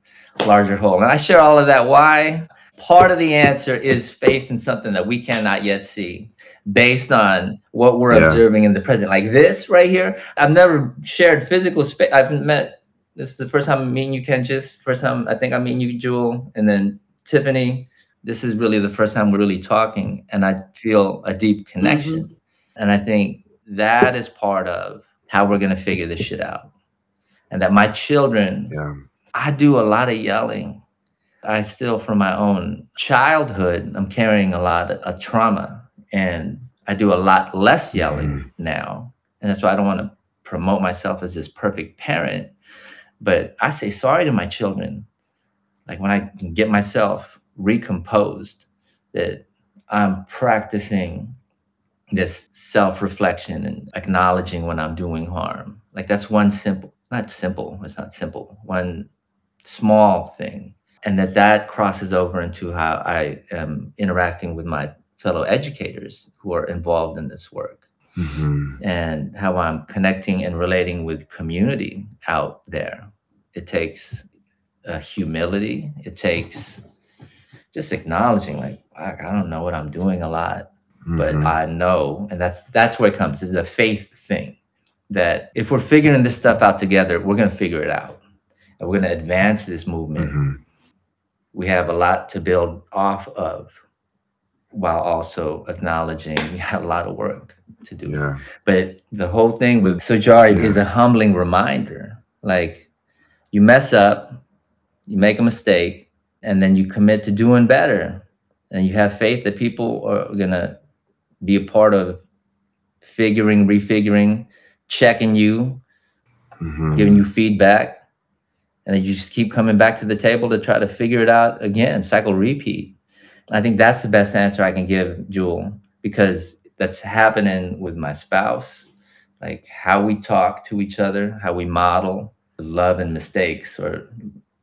larger whole. And I share all of that. Why? Part of the answer is faith in something that we cannot yet see based on what we're Yeah. observing in the present. Like this right here. I've never shared physical space. I've met this is the first time I'm meeting you, Ken. Just first time I think I'm meeting you, Jewel, and then Tiffany. This is really the first time we're really talking, and I feel a deep connection. And I think that is part of how we're gonna figure this shit out. And that my children, Yeah. I do a lot of yelling. I still, from my own childhood, I'm carrying a lot of, of trauma, and I do a lot less yelling mm-hmm. now. And that's why I don't want to promote myself as this perfect parent. But I say sorry to my children. Like when I can get myself recomposed, that I'm practicing this self reflection and acknowledging when I'm doing harm. Like that's one simple, not simple, it's not simple, one small thing. And that that crosses over into how I am interacting with my fellow educators who are involved in this work Mhm. and how I'm connecting and relating with community out there. It takes uh, humility. It takes just acknowledging, like, "Fuck, I don't know what I'm doing a lot, but Mhm. I know, and that's that's where it comes. Is a faith thing that if we're figuring this stuff out together, we're gonna figure it out, and we're gonna advance this movement. Mhm. We have a lot to build off of, while also acknowledging we have a lot of work to do. Yeah. But the whole thing with Sojari Yeah. is a humbling reminder. Like you mess up, you make a mistake, and then you commit to doing better. And you have faith that people are gonna be a part of figuring, refiguring, checking you, Mhm. giving you feedback. And then you just keep coming back to the table to try to figure it out again, cycle repeat. I think that's the best answer I can give, Jewel, because that's happening with my spouse, like how we talk to each other, how we model love and mistakes or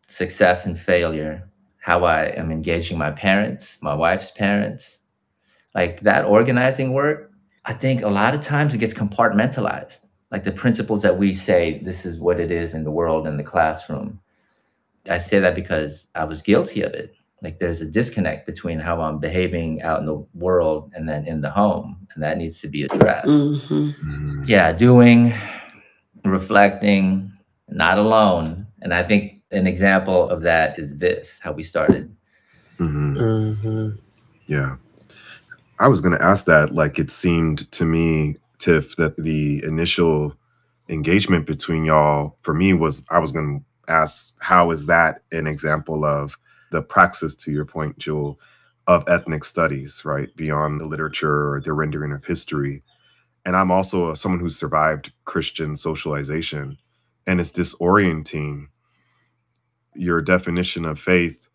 success and failure, how I am engaging my parents, my wife's parents. Like that organizing work, I think a lot of times it gets compartmentalized. Like the principles that we say, this is what it is in the world, in the classroom. I say that because I was guilty of it. Like there's a disconnect between how I'm behaving out in the world and then in the home, and that needs to be addressed. Mhm. Mhm. Yeah, doing, reflecting, not alone. And I think an example of that is this how we started. Mhm. Mhm. Yeah. I was going to ask that. Like, it seemed to me, Tiff, that the initial engagement between y'all for me was I was going to ask, how is that an example of the praxis, to your point, Jewel, of ethnic studies, right? Beyond the literature or the rendering of history. And I'm also someone who survived Christian socialization, and it's disorienting. Your definition of faith,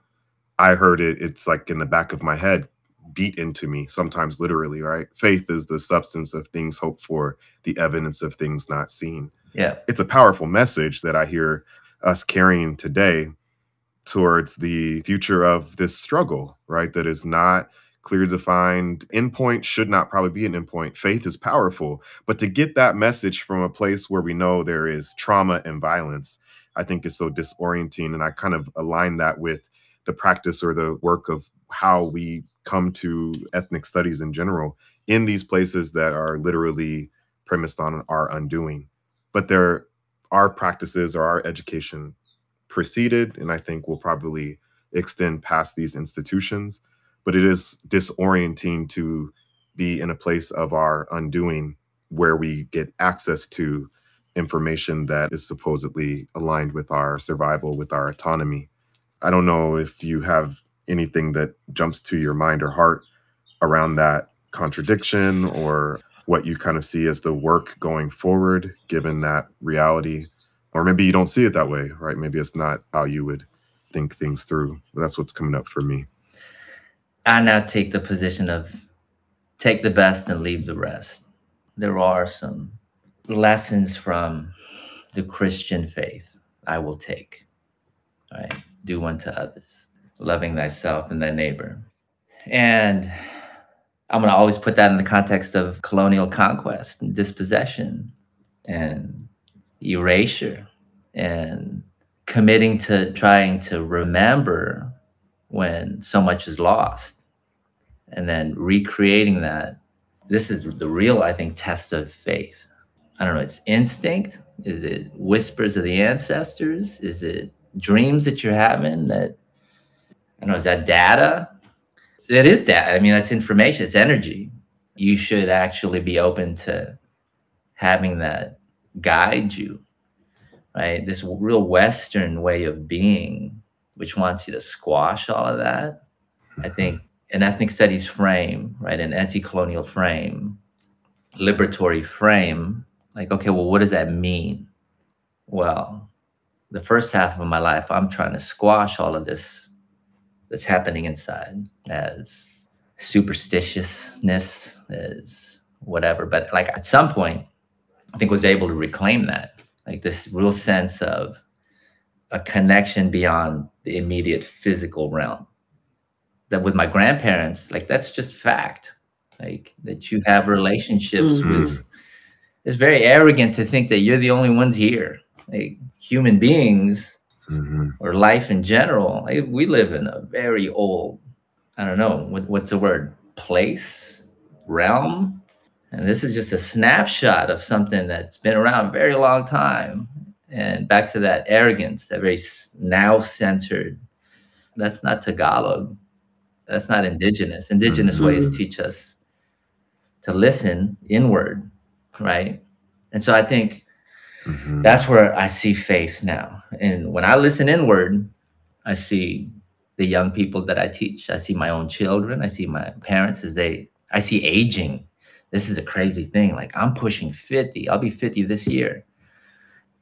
I heard it, it's like in the back of my head beat into me, sometimes literally, right? Faith is the substance of things hoped for, the evidence of things not seen. Yeah. It's a powerful message that I hear us carrying today towards the future of this struggle, right? That is not clear defined endpoint should not probably be an endpoint faith is powerful but to get that message from a place where we know there is trauma and violence i think is so disorienting and i kind of align that with the practice or the work of how we come to ethnic studies in general in these places that are literally premised on our undoing. But there are practices or our education preceded and i think will probably extend past these institutions but it is disorienting to be in a place of our undoing where we get access to information that is supposedly aligned with our survival with our autonomy. I don't know if you have anything that jumps to your mind or heart around that contradiction or what you kind of see as the work going forward given that reality or maybe you don't see it that way right maybe it's not how you would think things through that's what's coming up for me I now take the position of take the best and leave the rest. There are some lessons from the Christian faith I will take. All right. Do unto others, loving thyself and thy neighbor. And I'm going to always put that in the context of colonial conquest and dispossession and erasure and committing to trying to remember when so much is lost and then recreating that. This is the real i think test of faith. I don't know it's instinct? Is it whispers of the ancestors? Is it dreams that you're having that don't know is that data? It is data. I mean that's information it's energy. You should actually be open to having that guide you right? This real western way of being which wants you to squash all of that. I mm-hmm. think an ethnic studies frame, right, an anti-colonial frame, liberatory frame, like, okay, well, what does that mean? Well, the first half of my life, I'm trying to squash all of this that's happening inside as superstitiousness, as whatever. But like at some point, I think was able to reclaim that, like this real sense of a connection beyond the immediate physical realm. That with my grandparents, like that's just fact. Like that you have relationships Mhm. with. It's very arrogant to think that you're the only ones here. Like human beings Mhm. or life in general, like, we live in a very old, I don't know, what, what's the word? Place, realm. And this is just a snapshot of something that's been around a very long time. And back to that arrogance, that very now centered. That's not Tagalog. That's not indigenous. Indigenous ways Mhm. teach us to listen inward, right? And so I think Mhm. that's where I see faith now. And when I listen inward, I see the young people that I teach. I see my own children. I see my parents as they, I see aging. This is a crazy thing. Like I'm pushing 50. I'll be 50 this year.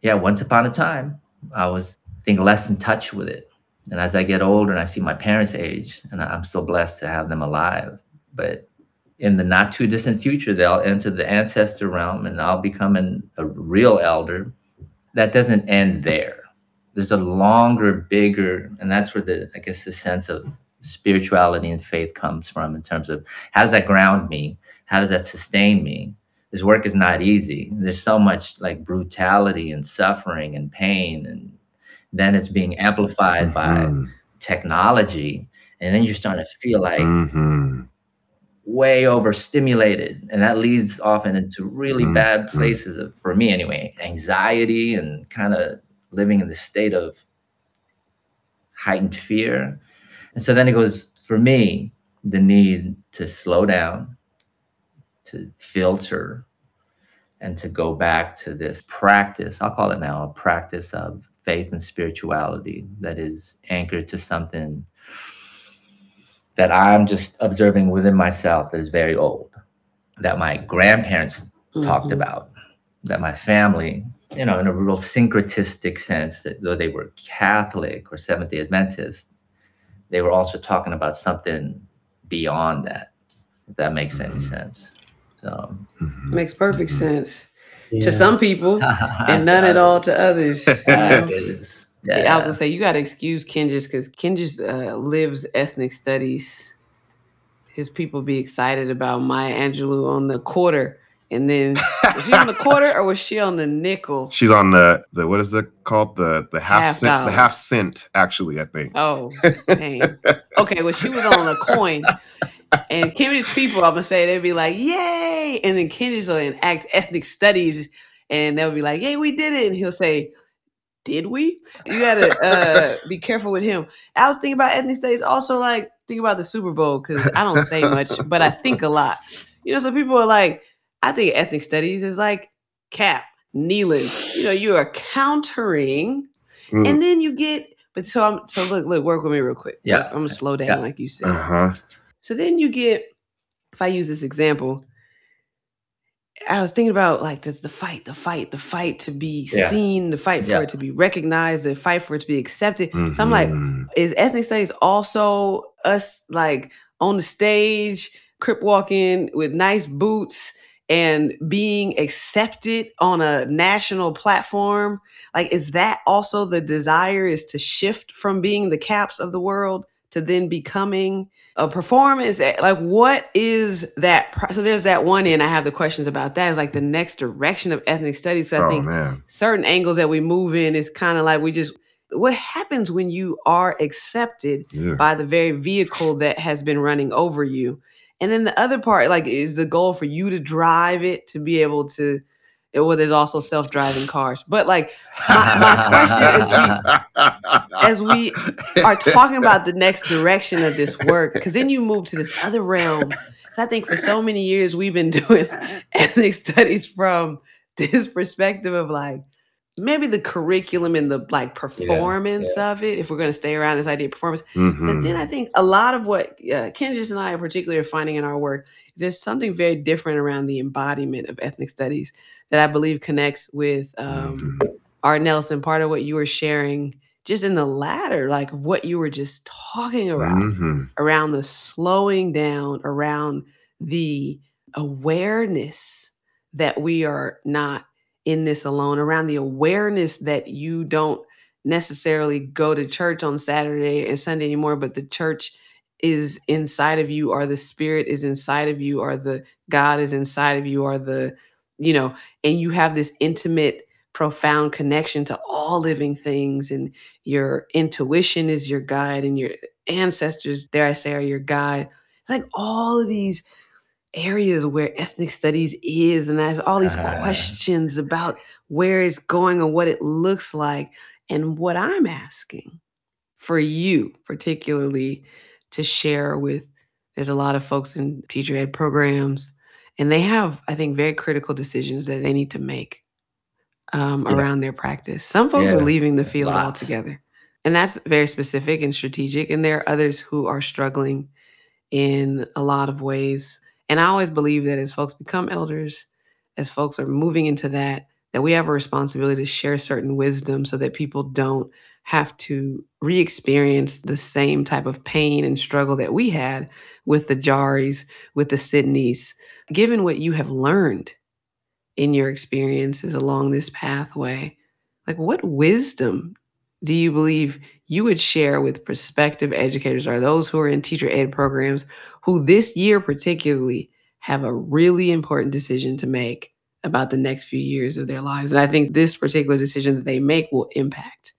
Yeah, once upon a time, I was, I think, less in touch with it. And as I get older and I see my parents age, and I'm still blessed to have them alive, but in the not too distant future, they'll enter the ancestor realm and I'll become an, a real elder. That doesn't end there. There's a longer, bigger, and that's where the, I guess, the sense of spirituality and faith comes from in terms of how does that ground me? How does that sustain me? This work is not easy. There's so much like brutality and suffering and pain, and then it's being amplified Mhm. by technology. And then you're starting to feel like Mhm. Way overstimulated and that leads often into really Mhm, bad mhm. places of, for me anyway anxiety and kind of living in the state of heightened fear and so then it goes for me the need to slow down to filter and to go back to this practice i'll call it now a practice of faith and spirituality that is anchored to something that I'm just observing within myself that is very old, that my grandparents talked Mhm. about, that my family, you know, in a real syncretistic sense, that though they were Catholic or Seventh day Adventist, they were also talking about something beyond that, if that makes any Mhm. sense. So, Mhm. Makes perfect Mhm. sense Yeah. to some people and none at all to others. you know? Yeah, Yeah, I was gonna say you gotta excuse Kenjis because Kenjis uh, lives ethnic studies. His people be excited about Maya Angelou on the quarter, and then was she on the quarter or was she on the nickel? She's on the the what is it called the the half, Half cent dollar. the half cent actually I think. Oh, dang. Okay, well she was on the coin, and Kenjis people, I'm gonna say they'd be like, "Yay!" And then Kenjis will enact ethnic studies, and they'll be like, "Yay, we did it!" And he'll say. Did we? You gotta uh, be careful with him. I was thinking about ethnic studies. Also, like think about the Super Bowl because I don't say much, but I think a lot. You know, some people are like, I think ethnic studies is like cap kneeling. You know, you are countering, Mm. and then you get. But so I'm so look look work with me real quick. Yeah. I'm gonna slow down Yeah. like you said. Uh-huh. So then you get. If I use this example, I was thinking about like this the fight, the fight, the fight to be Yeah. seen, the fight for Yeah. it to be recognized, the fight for it to be accepted. So I'm like, Mhm. is ethnic studies also us like on the stage, crip walking with nice boots and being accepted on a national platform? Like, is that also the desire is to shift from being the caps of the world to then becoming a performance? Eh, Like, what is that? So there's that one end. I have the questions about that. Is like the next direction of ethnic studies. So I oh think man. certain angles that we move in is kind of like we just what happens when you are accepted Yeah. by the very vehicle that has been running over you and then the other part like is the goal for you to drive it to be able to well there's also self-driving cars but like my, my question is we as we are talking about the next direction of this work because then you move to this other realm. i think for so many years we've been doing ethnic studies from this perspective of like maybe the curriculum and the like performance of it if we're going to stay around this idea of performance but Mhm. then i think a lot of what uh, Kendris and i are finding in our work is there's something very different around the embodiment of ethnic studies that i believe connects with um, Mhm. art nelson part of what you were sharing just in the latter like what you were just talking about Mhm. around the slowing down, around the awareness that we are not in this alone, around the awareness that you don't necessarily go to church on Saturday and Sunday anymore, but the church is inside of you, or the spirit is inside of you, or the God is inside of you, or the, you know, and you have this intimate, profound connection to all living things, and your intuition is your guide, and your ancestors, dare I say, are your guide. It's like all of these areas where ethnic studies is, and there's all these Ah. questions about where it's going and what it looks like. And what I'm asking for you, particularly, to share with there's a lot of folks in teacher ed programs, and they have, I think, very critical decisions that they need to make um, Yeah. around their practice. Some folks are leaving the field altogether. And that's very specific and strategic. And there are others who are struggling in a lot of ways. And I always believe that as folks become elders, as folks are moving into that, that we have a responsibility to share certain wisdom so that people don't have to re experience the same type of pain and struggle that we had with the Jaris, with the Sydneys. Given what you have learned in your experiences along this pathway, like what wisdom do you believe you would share with prospective educators or those who are in teacher ed programs who this year particularly have a really important decision to make about the next few years of their lives? And I think this particular decision that they make will impact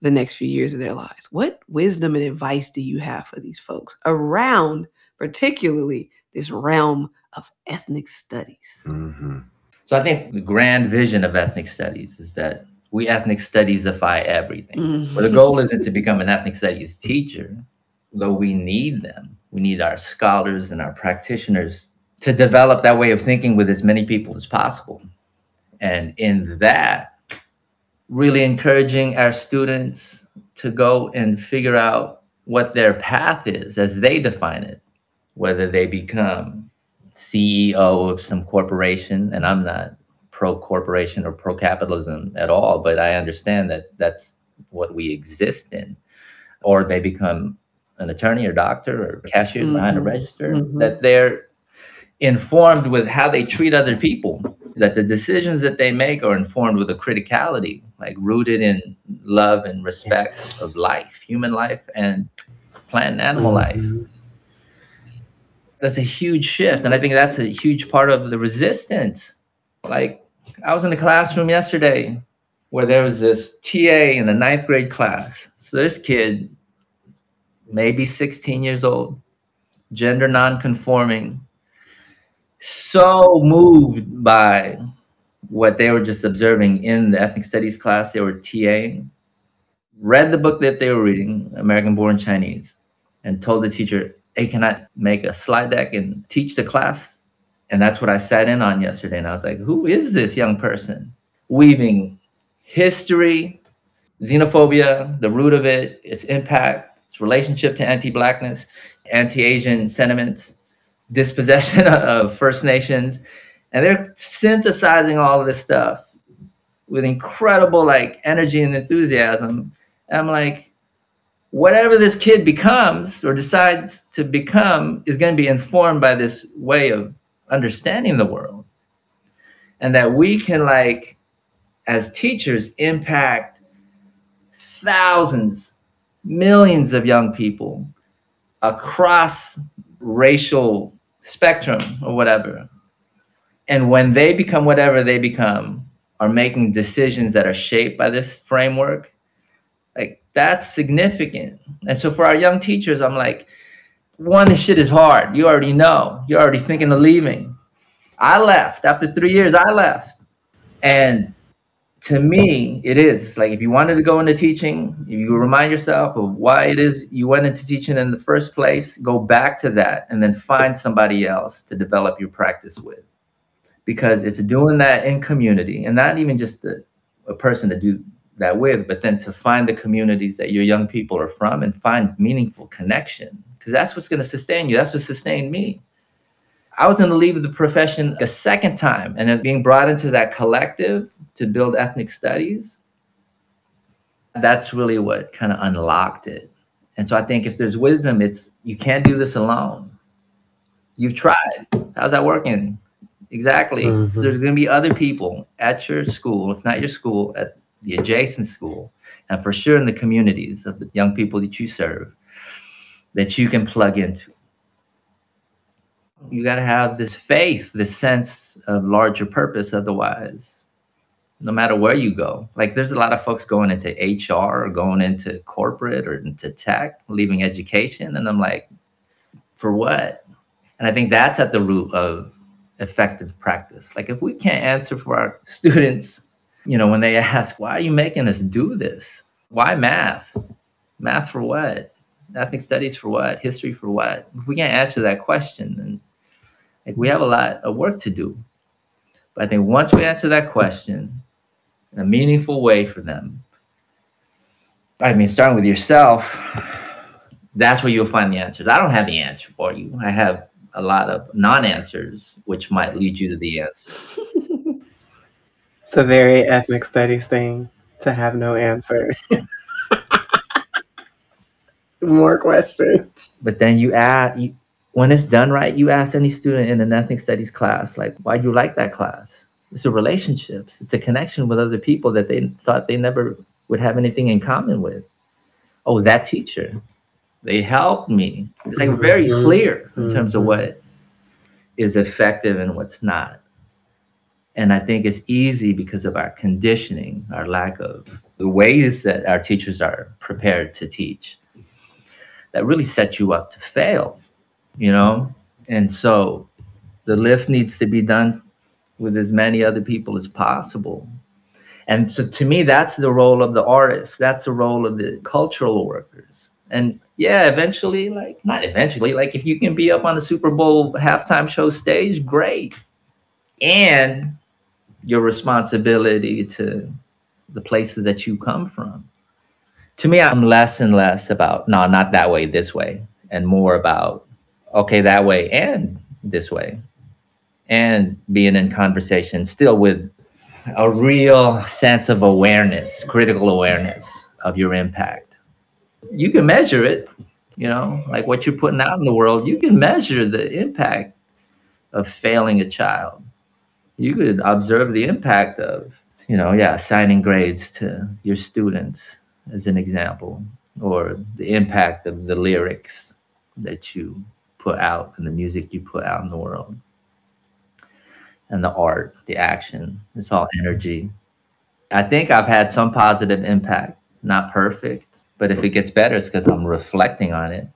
the next few years of their lives. What wisdom and advice do you have for these folks around, particularly this realm of ethnic studies? Mm-hmm. So I think the grand vision of ethnic studies is that we ethnic studiesify everything. Mhm. Well, the goal isn't to become an ethnic studies teacher, though we need them. We need our scholars and our practitioners to develop that way of thinking with as many people as possible. And in that, really encouraging our students to go and figure out what their path is as they define it, whether they become CEO of some corporation, and I'm not pro corporation or pro capitalism at all, but I understand that that's what we exist in, or they become an attorney or doctor or cashiers behind a Mhm. register, Mhm. that they're informed with how they treat other people, that the decisions that they make are informed with a criticality, like rooted in love and respect Yes. of life, human life, and plant and animal life that's a huge shift and i think that's a huge part of the resistance like i was in the classroom yesterday where there was this ta in the ninth grade class so this kid maybe 16 years old gender non-conforming so moved by what they were just observing in the ethnic studies class they were taing read the book that they were reading american born chinese and told the teacher hey, can I make a slide deck and teach the class? And that's what I sat in on yesterday. And I was like, who is this young person? Weaving history, xenophobia, the root of it, its impact, its relationship to anti Blackness, anti Asian sentiments, dispossession of First Nations. And they're synthesizing all of this stuff with incredible like energy and enthusiasm. And I'm like, whatever this kid becomes or decides to become is going to be informed by this way of understanding the world and that we can like as teachers impact thousands millions of young people across racial spectrum or whatever and when they become whatever they become are making decisions that are shaped by this framework like that's significant. And so for our young teachers, I'm like, one, this shit is hard. You already know. You're already thinking of leaving. I left after three years. I left, and to me, it is. It's like if you wanted to go into teaching, if you remind yourself of why it is you went into teaching in the first place, go back to that, and then find somebody else to develop your practice with, because it's doing that in community, and not even just a, a person to do that with, but then to find the communities that your young people are from and find meaningful connection because that's what's going to sustain you. That's what sustained me. I was going to leave the profession a second time and then being brought into that collective to build ethnic studies. That's really what kind of unlocked it. And so I think if there's wisdom, it's you can't do this alone. You've tried. How's that working? Exactly. Mhm. There's going to be other people at your school, if not your school, at the adjacent school, and for sure in the communities of the young people that you serve that you can plug into. You got to have this faith, this sense of larger purpose. Otherwise, no matter where you go, like there's a lot of folks going into HR or going into corporate or into tech, leaving education. And I'm like, for what? And I think that's at the root of effective practice. Like if we can't answer for our students, you know, when they ask, why are you making us do this? Why math? Math for what? Ethnic studies for what? History for what? If we can't answer that question, then like we have a lot of work to do. But I think once we answer that question in a meaningful way for them, I mean, starting with yourself, that's where you'll find the answers. I don't have the answer for you. I have a lot of non-answers, which might lead you to the answer. It's a very ethnic studies thing to have no answer. more questions. But then you add, you, when it's done right, you ask any student in an ethnic studies class, like, why do you like that class? It's a relationships. It's a connection with other people that they thought they never would have anything in common with. Oh, that teacher, they helped me. It's like very Mhm. clear in terms of Mhm. what is effective and what's not. And I think it's easy because of our conditioning, our lack of the ways that our teachers are prepared to teach that really set you up to fail, you know? And so the lift needs to be done with as many other people as possible. And so to me, that's the role of the artists. That's the role of the cultural workers. And yeah, eventually, like, not eventually, like, if you can be up on the Super Bowl halftime show stage, great. And your responsibility to the places that you come from. To me, I'm less and less about, no, not that way, this way, and more about, okay, that way and this way. And being in conversation still with a real sense of awareness, critical awareness of your impact. You can measure it, you know, like what you're putting out in the world, you can measure the impact of failing a child. You could observe the impact of, you know, yeah, assigning grades to your students as an example, or the impact of the lyrics that you put out and the music you put out in the world and the art, the action. It's all energy. I think I've had some positive impact, not perfect, but if it gets better, it's because I'm reflecting on it.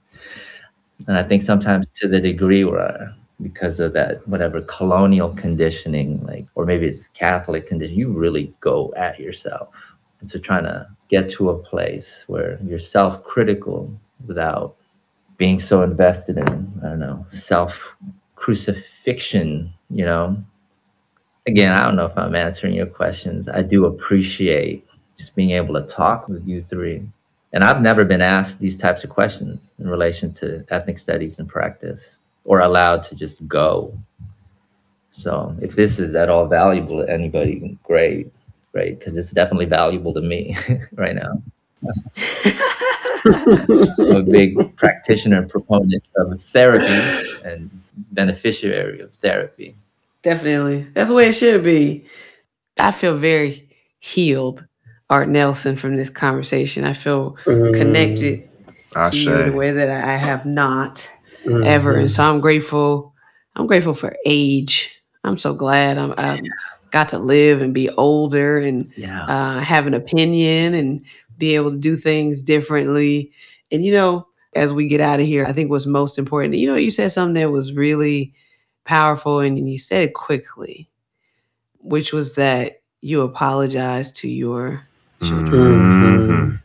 And I think sometimes to the degree where, because of that, whatever colonial conditioning, like, or maybe it's Catholic condition, you really go at yourself. And so trying to get to a place where you're self critical without being so invested in, I don't know, self crucifixion, you know, again, I don't know if I'm answering your questions. I do appreciate just being able to talk with you three. And I've never been asked these types of questions in relation to ethnic studies and practice or allowed to just go. So if this is at all valuable to anybody, great, great, because it's definitely valuable to me right now. I'm a big practitioner and proponent of therapy and beneficiary of therapy. Definitely. That's the way it should be. I feel very healed, Artnelson, from this conversation. I feel mm. connected to Ashe. you in a way that I have not ever. And mm-hmm. so I'm grateful. I'm grateful for age. I'm so glad I'm, I got to live and be older and Yeah. uh, have an opinion and be able to do things differently. And you know, as we get out of here, I think what's most important, you know, you said something that was really powerful and you said it quickly, which was that you apologized to your children.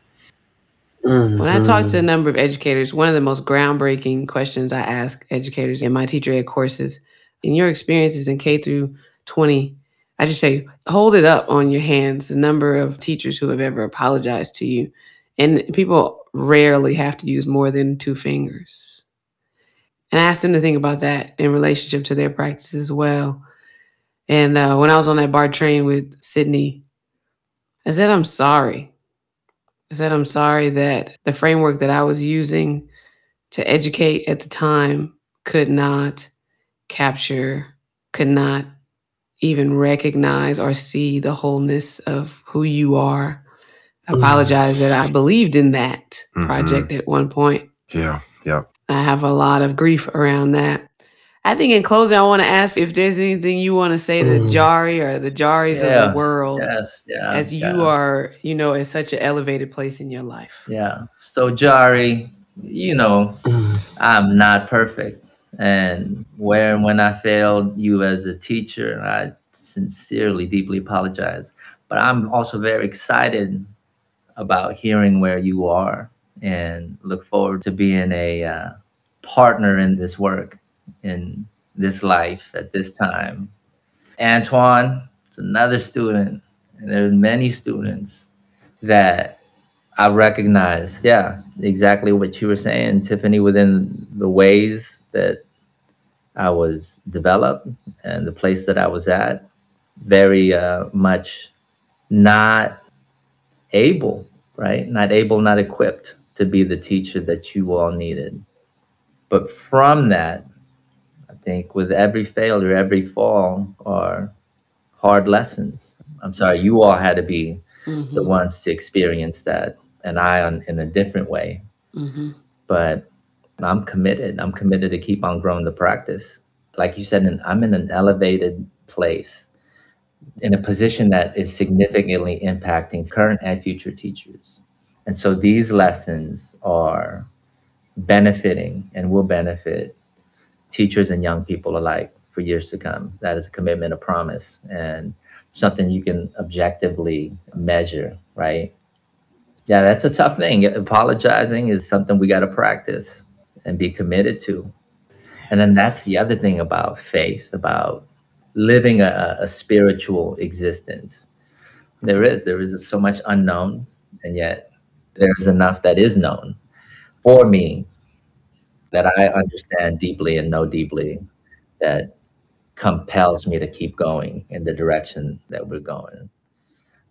Mhm. When I talk to a number of educators, one of the most groundbreaking questions I ask educators in my teacher ed courses, in your experiences in K through 20, I just say, hold it up on your hands, the number of teachers who have ever apologized to you. And people rarely have to use more than two fingers. And I asked them to think about that in relationship to their practice as well. And uh, when I was on that BART train with Sydney, I said, I'm sorry. I said, I'm sorry that the framework that I was using to educate at the time could not capture, could not even recognize or see the wholeness of who you are. I Mm. apologize that I believed in that Mhm. project at one point. Yeah. Yeah. I have a lot of grief around that. I think in closing, I want to ask if there's anything you want to say to Mm. Jari or the Jaris of the world Yes, yeah. as yeah, you are, you know, in such an elevated place in your life. Yeah. So Jari, you know, I'm not perfect. And where and when I failed you as a teacher, I sincerely, deeply apologize. But I'm also very excited about hearing where you are and look forward to being a uh, partner in this work, in this life at this time. Antoine is another student, and there's many students that I recognize, yeah, exactly what you were saying, Tiffany, within the ways that I was developed and the place that I was at, very uh, much not able, right? Not able, not equipped to be the teacher that you all needed. But from that, I think with every failure, every fall are hard lessons. I'm sorry, you all had to be Mm-hmm. the ones to experience that, and I on, in a different way. Mm-hmm. But I'm committed. I'm committed to keep on growing the practice. Like you said, I'm in an elevated place, in a position that is significantly impacting current and future teachers. And so these lessons are benefiting and will benefit teachers and young people alike for years to come. That is a commitment, a promise, and something you can objectively measure, right? Yeah, that's a tough thing. Apologizing is something we got to practice and be committed to. And then that's the other thing about faith, about living a, a spiritual existence. There is, there is so much unknown, and yet there's enough that is known for me that I understand deeply and know deeply that compels me to keep going in the direction that we're going.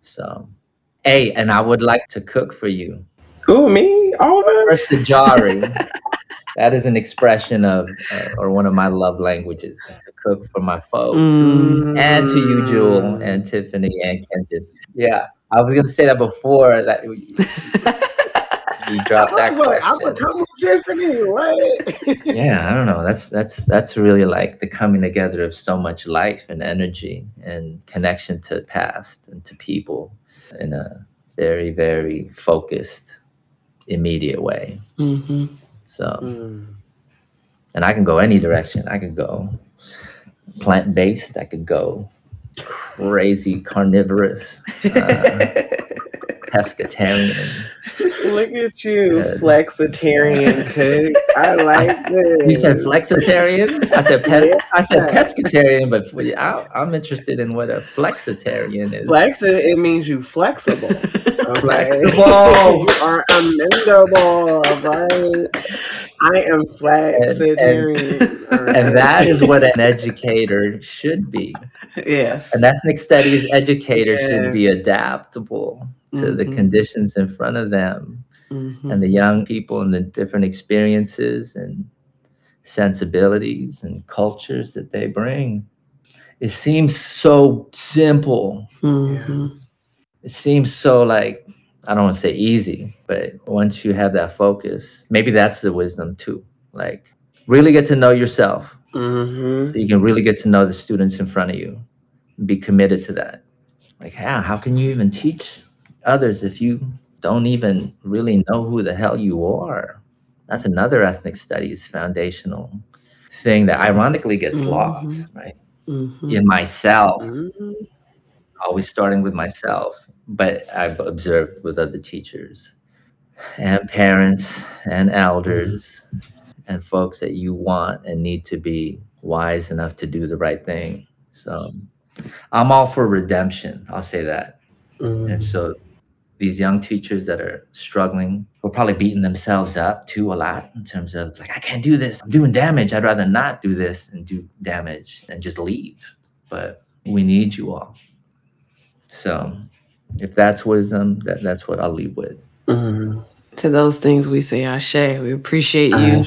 So, hey, and I would like to cook for you. Who me? All of us? Verstajari. that is an expression of, uh, or one of my love languages, to cook for my folks. Mm. And to you, Jewel, and Tiffany, and Candace. Yeah, I was going to say that before that we, we dropped that question. come Tiffany. What? yeah i don't know that's that's that's really like the coming together of so much life and energy and connection to past and to people in a very very focused immediate way mm-hmm. So and i can go any direction i could go plant-based i could go crazy carnivorous uh, pescatarian Look at you, Good. flexitarian cook. I like this. You said flexitarian. I said pe- I said pescatarian, but I, I'm interested in what a flexitarian is. Flex it, it means you flexible. Okay? Flexible. you are amendable, right? I am flexitarian. and that is what an educator should be. yes. An ethnic studies educator should be adaptable to the Mhm. conditions in front of them Mhm. and the young people and the different experiences and sensibilities and cultures that they bring. It seems so simple. Mhm. It seems so like I don't want to say easy, but once you have that focus, maybe that's the wisdom too. Like really get to know yourself Mhm. so you can really get to know the students in front of you be committed to that. Like how how can you even teach others if you don't even really know who the hell you are? That's another ethnic studies foundational thing that ironically gets lost, right? Mhm. In myself, Mhm. always starting with myself, but I've observed with other teachers and parents and elders and folks that you want and need to be wise enough to do the right thing. So I'm all for redemption. I'll say that. Mhm. And so these young teachers that are struggling who are probably beating themselves up too a lot in terms of like, I can't do this. I'm doing damage. I'd rather not do this and do damage and just leave. But we need you all. So if that's wisdom, that, that's what I'll leave with. Mhm. To those things we say Ashe. We appreciate you.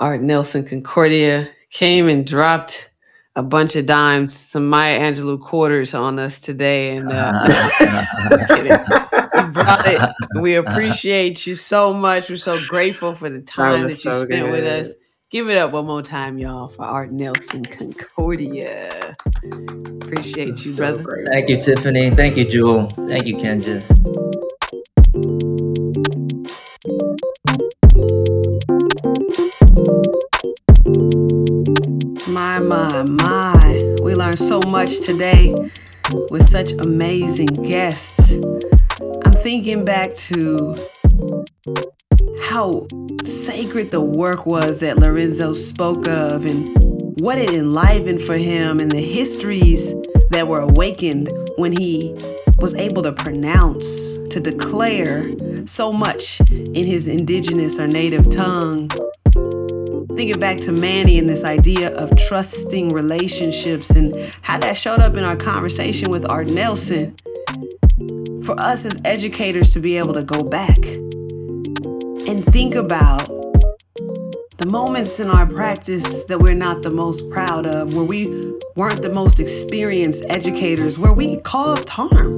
Artnelson Concordia came and dropped a bunch of dimes, some Maya Angelou quarters on us today. And uh, you brought it. We appreciate you so much. We're so grateful for the time that, was you so spent with us. Give it up one more time, y'all, for Artnelson Concordia. Appreciate you, brother. Thank you, Tiffany. Thank you, Jewel. Thank you, Kenjis. My, my, my. We learned so much today with such amazing guests. I'm thinking back to how sacred the work was that Lorenzo spoke of and what it enlivened for him and the histories that were awakened when he was able to pronounce, to declare so much in his indigenous or native tongue. Thinking back to Manny and this idea of trusting relationships and how that showed up in our conversation with Artnelson. For us as educators to be able to go back and think about the moments in our practice that we're not the most proud of, where we weren't the most experienced educators, where we caused harm.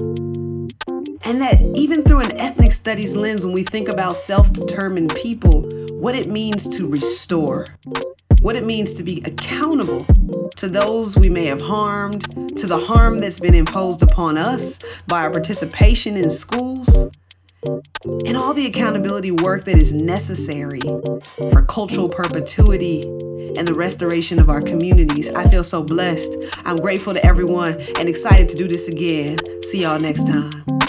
And that even through an ethnic studies lens, when we think about self determined people, what it means to restore, what it means to be accountable to those we may have harmed, to the harm that's been imposed upon us by our participation in schools, and all the accountability work that is necessary for cultural perpetuity and the restoration of our communities. I feel so blessed. I'm grateful to everyone and excited to do this again. See y'all next time.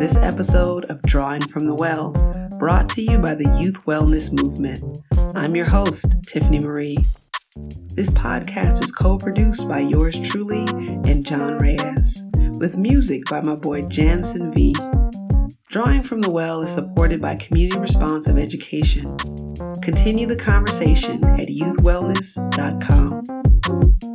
This episode of Drawing from the Well, brought to you by the Youth Wellness Movement. I'm your host, Tiffany Marie. This podcast is co produced by yours truly and John Reyes, with music by my boy Jansen V. Drawing from the Well is supported by Community Responsive Education. Continue the conversation at youthwellness.com.